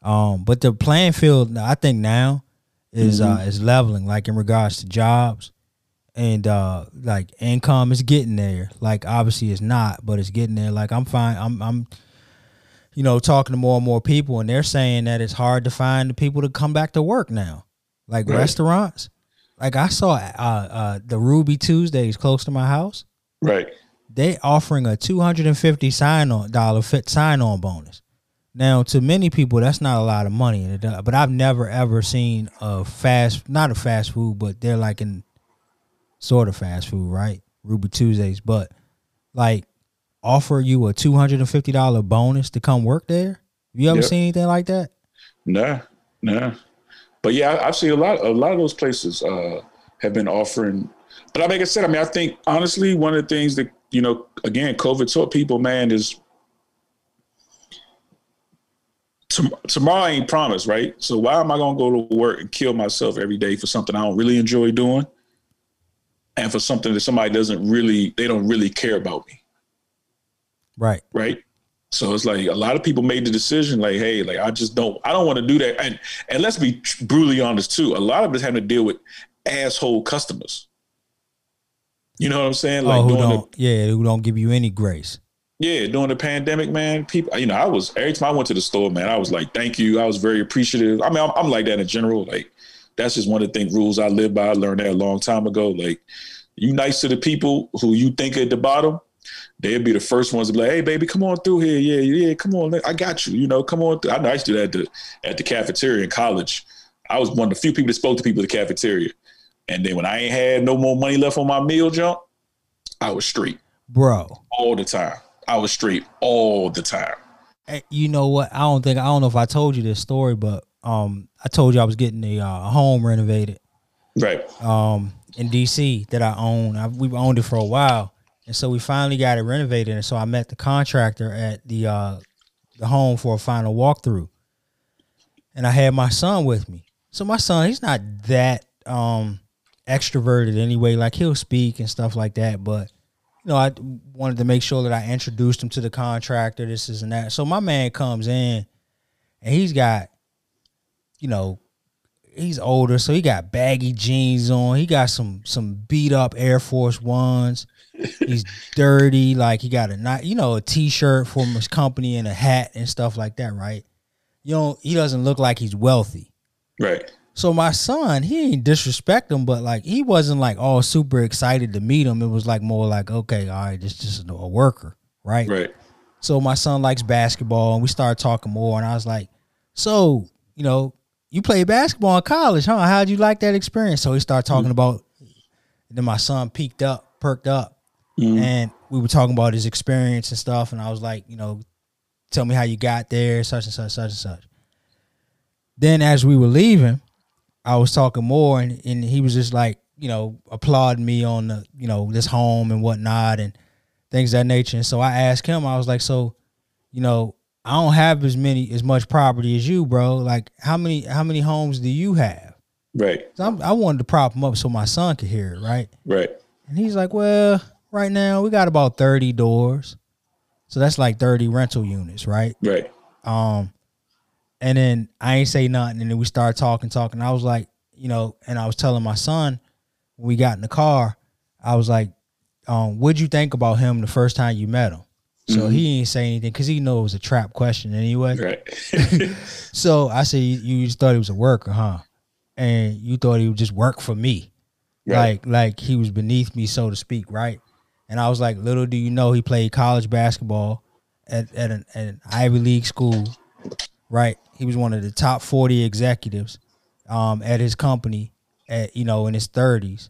Um, but the playing field, I think now is mm-hmm. uh is leveling, like in regards to jobs and uh like income is getting there. Like obviously it's not, but it's getting there. Like I'm fine. I'm I'm you know talking to more and more people, and they're saying that it's hard to find the people to come back to work now like right. restaurants. Like I saw uh, uh, the Ruby Tuesdays close to my house. Right. They offering a two hundred and fifty sign on dollar fit sign on bonus. Now, to many people, that's not a lot of money, but I've never ever seen a fast, not a fast food, but they're like in sort of fast food, right? Ruby Tuesdays, but like offer you a two hundred and fifty dollar bonus to come work there. You ever yep. seen anything like that? Nah, nah but yeah, I've seen a lot. A lot of those places uh, have been offering. But like I said, I mean, I think honestly, one of the things that you know, again, COVID taught people, man, is tomorrow ain't promised, right? So why am I gonna go to work and kill myself every day for something I don't really enjoy doing, and for something that somebody doesn't really, they don't really care about me, right? Right. So it's like a lot of people made the decision, like, hey, like I just don't, I don't want to do that. And and let's be brutally honest too. A lot of us having to deal with asshole customers. You know what I'm saying? Oh, like, oh, who don't, the, yeah, who don't give you any grace. Yeah, during the pandemic, man, people, you know, I was every time I went to the store, man, I was like, thank you. I was very appreciative. I mean, I'm, I'm like that in general. Like, that's just one of the things rules I live by. I learned that a long time ago. Like, you nice to the people who you think at the bottom, they'd be the first ones to be like, "Hey, baby, come on through here. Yeah, yeah, come on. I got you. You know, come on." Through. I know I used to do that at the at the cafeteria in college. I was one of the few people that spoke to people at the cafeteria. And then when I ain't had no more money left on my meal jump, I was straight, bro, all the time. I was straight all the time. Hey, you know what? I don't think I don't know if I told you this story, but um, I told you I was getting a uh, home renovated, right? Um, in DC that I own. I, we've owned it for a while And so we finally got it renovated. And so I met the contractor at the uh the home for a final walkthrough. And I had my son with me. So my son, he's not that um extroverted anyway. Like he'll speak and stuff like that, but you know, I wanted to make sure that I introduced him to the contractor, this is and that. So my man comes in and he's got, you know, he's older, so he got baggy jeans on. He got some some beat up Air Force Ones. He's dirty, like he got a not you know a t shirt from his company and a hat and stuff like that, right? You know, he doesn't look like he's wealthy. Right. So my son, he ain't disrespect him, but like he wasn't like all super excited to meet him. It was like more like, okay, all right, this just a worker, right? Right. So my son likes basketball, and we started talking more. And I was like, "So, you know, you played basketball in college, huh? How'd you like that experience?" So he started mm. talking about. Then my son peeked up, perked up, mm. and we were talking about his experience and stuff. And I was like, you know, tell me how you got there, such and such, such and such. Then as we were leaving, I was talking more, and, and he was just like, you know, applauding me on the, you know, this home and whatnot and things of that nature. And so I asked him, I was like, so, you know, I don't have as many as much property as you, bro. Like, how many how many homes do you have? Right. So I'm, I wanted to prop him up so my son could hear it, right? Right. And he's like, well, right now we got about thirty doors, so that's like thirty rental units, right? Right. Um, and then I ain't say nothing, and then we started talking, talking. I was like, you know, and I was telling my son when we got in the car, I was like, um, what'd you think about him the first time you met him? So he ain't say anything because he know it was a trap question anyway. Right. So I said, you, you just thought he was a worker, huh? And you thought he would just work for me, Right. like like he was beneath me, so to speak, right? And I was like, little do you know, he played college basketball at at an, at an Ivy League school, right? He was one of the top forty executives um, at his company, at you know in his thirties,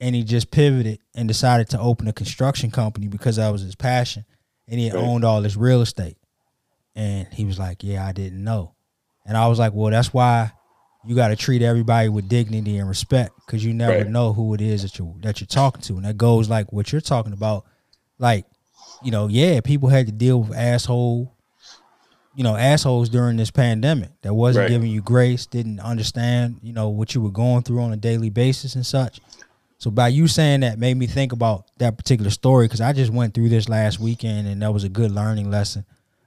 and he just pivoted and decided to open a construction company because that was his passion, and he Right. owned all this real estate. And he was like, "Yeah, I didn't know," and I was like, "Well, that's why." You got to treat everybody with dignity and respect because you never Right. know who it is that you that you're talking to, and that goes like what you're talking about. Like, you know, yeah, people had to deal with asshole, you know, assholes during this pandemic that wasn't Right. giving you grace, didn't understand, you know, what you were going through on a daily basis and such. So by you saying that made me think about that particular story because I just went through this last weekend and that was a good learning lesson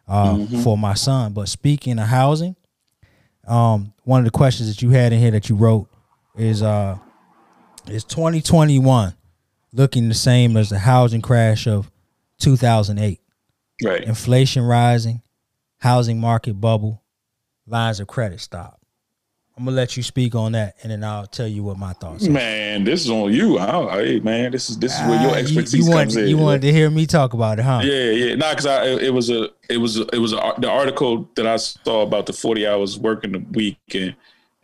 uh, for my son. But speaking of housing, um, one of the questions that you had in here that you wrote is uh, is 2021 looking the same as the housing crash of 2008? Right. inflation rising, housing market bubble, lines of credit stop. I'm gonna let you speak on that, and then I'll tell you what my thoughts. are. Man, this is on you. I hey, man, this is this is where your Ah, you- expertise you, comes wanted, in. You wanted to hear me talk about it, huh? Yeah, yeah. Nah, because I it was a it was a, it was a, the article that I saw about the forty hours working a week and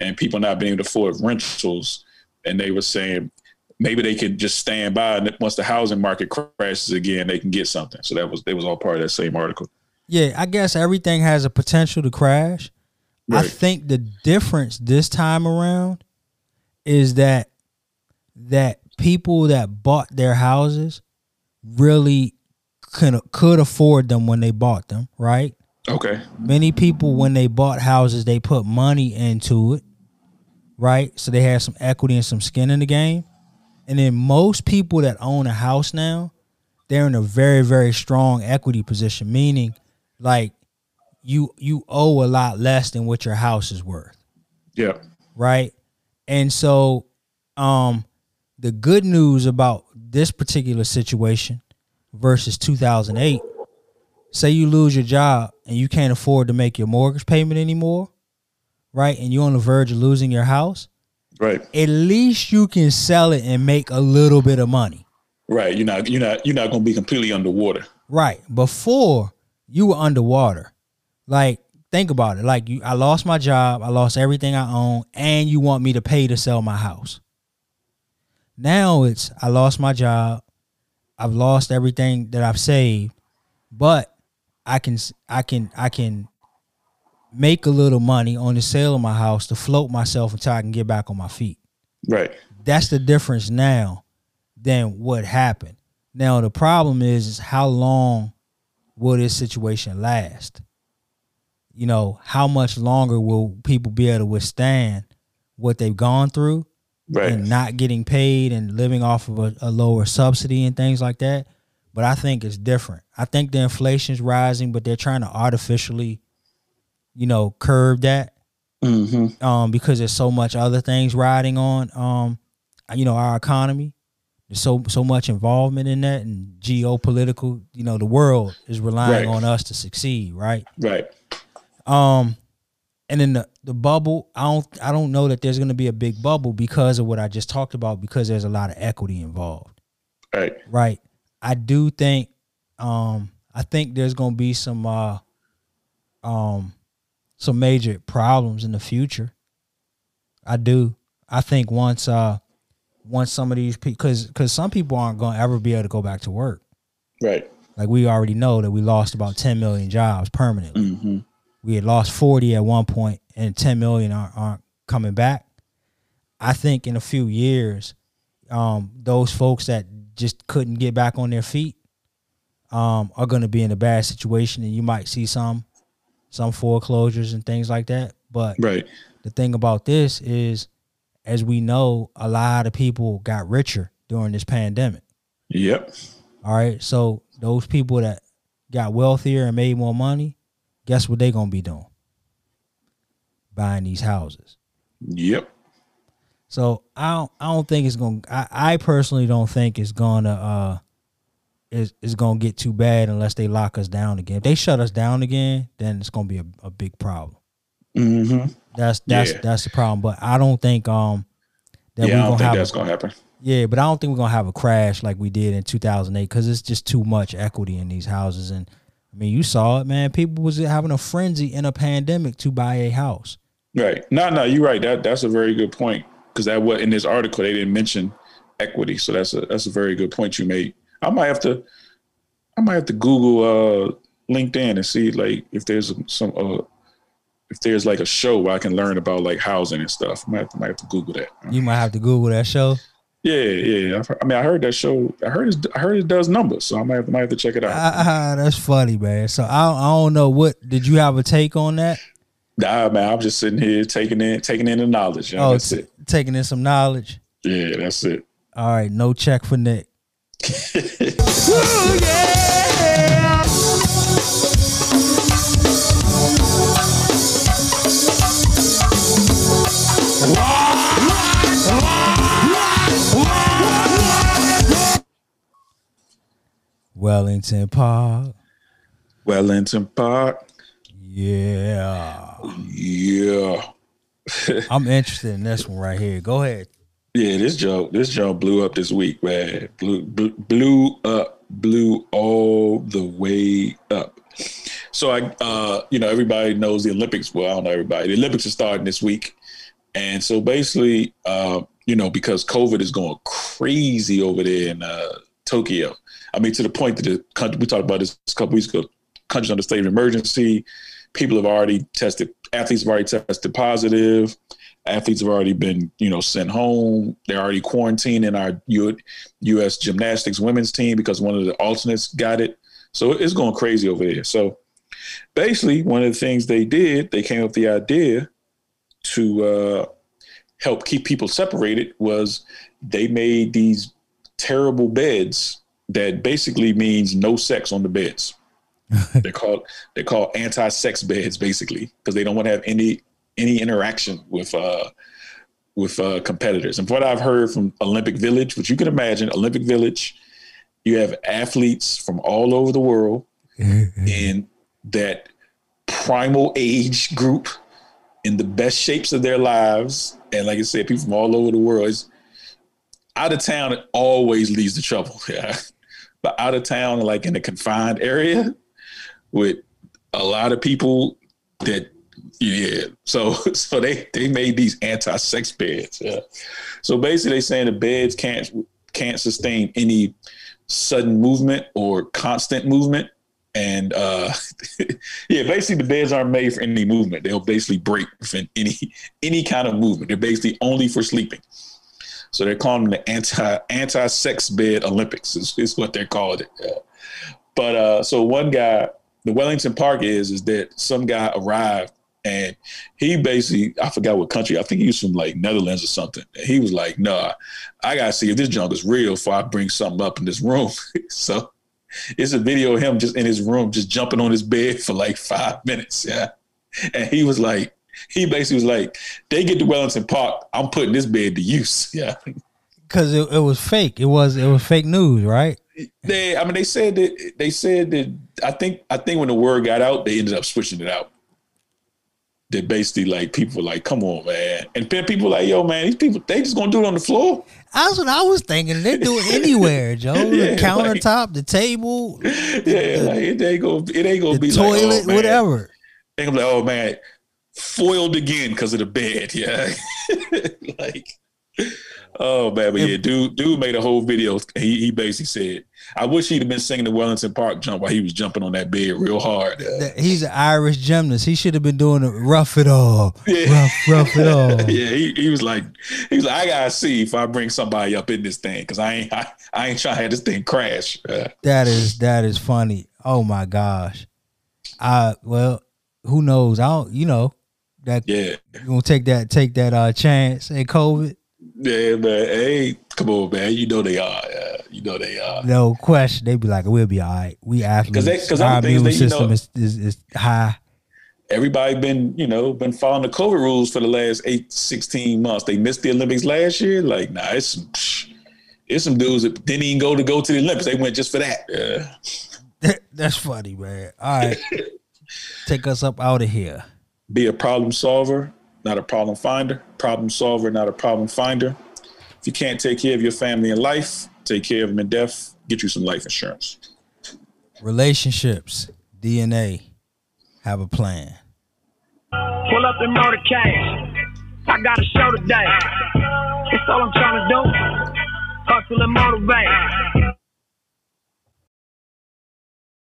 and people not being able to afford rentals, and they were saying maybe they could just stand by and once the housing market crashes again, they can get something. So that was they was all part of that same article. Yeah, I guess everything has a potential to crash. I think the difference this time around is that that people that bought their houses really could could afford them when they bought them, right? Okay. Many people when they bought houses, they put money into it, right? So they had some equity and some skin in the game. And then most people that own a house now, they're in a very very strong equity position, meaning like you you owe a lot less than what your house is worth Yeah. right? And so, um, the good news about this particular situation versus 2008, say you lose your job and you can't afford to make your mortgage payment anymore, right? And you're on the verge of losing your house, Right. at least you can sell it and make a little bit of money. Right. You're not you're not you're not gonna be completely underwater. Right. Before you were underwater. Like, think about it. Like you I lost my job, I lost everything I own, and you want me to pay to sell my house. Now it's I lost my job, I've lost everything that I've saved, but I can I can I can make a little money on the sale of my house to float myself until I can get back on my feet Right. that's the difference now than what happened. Now the problem is, is how long will this situation last? You know, how much longer will people be able to withstand what they've gone through Right. and not getting paid and living off of a, a lower subsidy and things like that? But I think it's different. I think the inflation's rising, but they're trying to artificially, you know, curb that Mm-hmm. um, because there's so much other things riding on um, you know our economy. There's so so much involvement in that and geopolitical. You know, the world is relying Right. on us to succeed, right? Right. Um, and then the the bubble. I don't I don't know that there's going to be a big bubble because of what I just talked about. Because there's a lot of equity involved, Right. right? I do think um, I think there's going to be some uh, um, some major problems in the future. I do. I think once uh once some of these people because because some people aren't going to ever be able to go back to work. Right. Like we already know that we lost about 10 million jobs permanently. Mm-hmm. We had lost 40 at one point, and 10 million aren't, aren't coming back. I think in a few years, um, those folks that just couldn't get back on their feet um, are going to be in a bad situation, and you might see some some foreclosures and things like that. But Right. the thing about this is, as we know, a lot of people got richer during this pandemic. Yep. All right. So those people that got wealthier and made more money, guess what they're gonna be doing? Buying these houses. Yep. So I don't I don't think it's gonna I, I personally don't think it's gonna uh is is gonna get too bad unless they lock us down again. If they shut us down again, then it's gonna be a, a big problem. Mm-hmm. That's that's Yeah. that's the problem. But I don't think um that Yeah, we're don't gonna think have that's a, gonna happen. Yeah, but I don't think we're gonna have a crash like we did in 2008 because it's just too much equity in these houses. And I mean, you saw it, man. People was having a frenzy in a pandemic to buy a house. Right. No, no, you're right. That that's a very good point because that what in this article they didn't mention equity. So that's a that's a very good point you made. I might have to I might have to Google uh LinkedIn and see like if there's some uh if there's like a show where I can learn about like housing and stuff. I might have to, might have to Google that. You might have to Google that show. Yeah, yeah. I mean, I heard that show. I heard it, I heard it does numbers, so I might have, might have to check it out. Ah, that's funny, man. So I I don't know what did you have a take on that? Nah, man, I'm just sitting here taking in taking in the knowledge. You know, Oh, that's t- it. taking in some knowledge. Yeah, that's it. All right, no check for Nick. Wellington Park. Wellington Park. Yeah. Yeah. I'm interested in this one right here. Go ahead. Yeah, this joke, this joke blew up this week, man. Blew, blew, blew up, blew all the way up. So I, uh, you know, everybody knows the Olympics. Well, I don't know everybody. The Olympics are starting this week, and so basically, uh, you know, because COVID is going crazy over there in uh, Tokyo. I mean, to the point that the country we talked about this a couple weeks ago. Countries under state of emergency. People have already tested. Athletes have already tested positive athletes have already been you know sent home they're already quarantined in our U- us gymnastics women's team because one of the alternates got it so it's going crazy over there so basically one of the things they did they came up with the idea to uh, help keep people separated was they made these terrible beds that basically means no sex on the beds they're called they're called anti-sex beds basically because they don't want to have any any interaction with uh with uh competitors. And from what I've heard from Olympic Village, which you can imagine, Olympic Village, you have athletes from all over the world in that primal age group in the best shapes of their lives. And like I said, people from all over the world. It's, out of town it always leads to trouble. Yeah. But out of town, like in a confined area with a lot of people that yeah. So so they they made these anti-sex beds. Yeah. So basically they saying the beds can't can't sustain any sudden movement or constant movement. And uh yeah, basically the beds aren't made for any movement. They'll basically break within any any kind of movement. They're basically only for sleeping. So they're calling them the anti anti sex bed Olympics is, is what they're calling it. Yeah. But uh, so one guy, the Wellington Park is is that some guy arrived and he basically I forgot what country I think he was from like Netherlands or something. And he was like, "Nah, I gotta see if this junk is real before I bring something up in this room." so it's a video of him just in his room, just jumping on his bed for like five minutes. Yeah, and he was like, he basically was like, "They get to Wellington Park, I'm putting this bed to use." Yeah, because it, it was fake. It was it was fake news, right? They, I mean, they said that they said that I think I think when the word got out, they ended up switching it out that basically like people were like, come on, man. And then people like, yo, man, these people they just gonna do it on the floor. That's what I was thinking. They do it anywhere, Joe. yeah, the countertop, like, the table. Yeah, the, like it ain't gonna it ain't gonna be toilet, like, oh, whatever. They gonna be like, oh man, foiled again because of the bed. Yeah. like Oh man, but yeah, dude, dude made a whole video. He he basically said, "I wish he'd have been singing the Wellington Park jump while he was jumping on that bed real hard." Uh, He's an Irish gymnast. He should have been doing it rough it all, yeah. rough rough it all. yeah, he, he was like, he was like, I gotta see if I bring somebody up in this thing because I ain't I, I, ain't trying to have this thing crash. Uh, that is that is funny. Oh my gosh. I well, who knows? I don't. You know that. Yeah, you gonna take that take that uh chance in COVID. Yeah, man. Hey, come on, man. You know they are. Yeah. You know they are. No question. They be like, we'll be all right. We athletes. Because because our immune they, system know, is, is, is high. Everybody been you know been following the COVID rules for the last eight, 16 months. They missed the Olympics last year. Like, nah, it's some, it's some dudes that didn't even go to go to the Olympics. They went just for that. Yeah. That's funny, man. All right, take us up out of here. Be a problem solver not a problem finder. Problem solver, not a problem finder. If you can't take care of your family in life, take care of them in death. Get you some life insurance. Relationships, DNA, have a plan. Pull up in motorcade. I got a show today. That's all I'm trying to do. Hustle and motivate.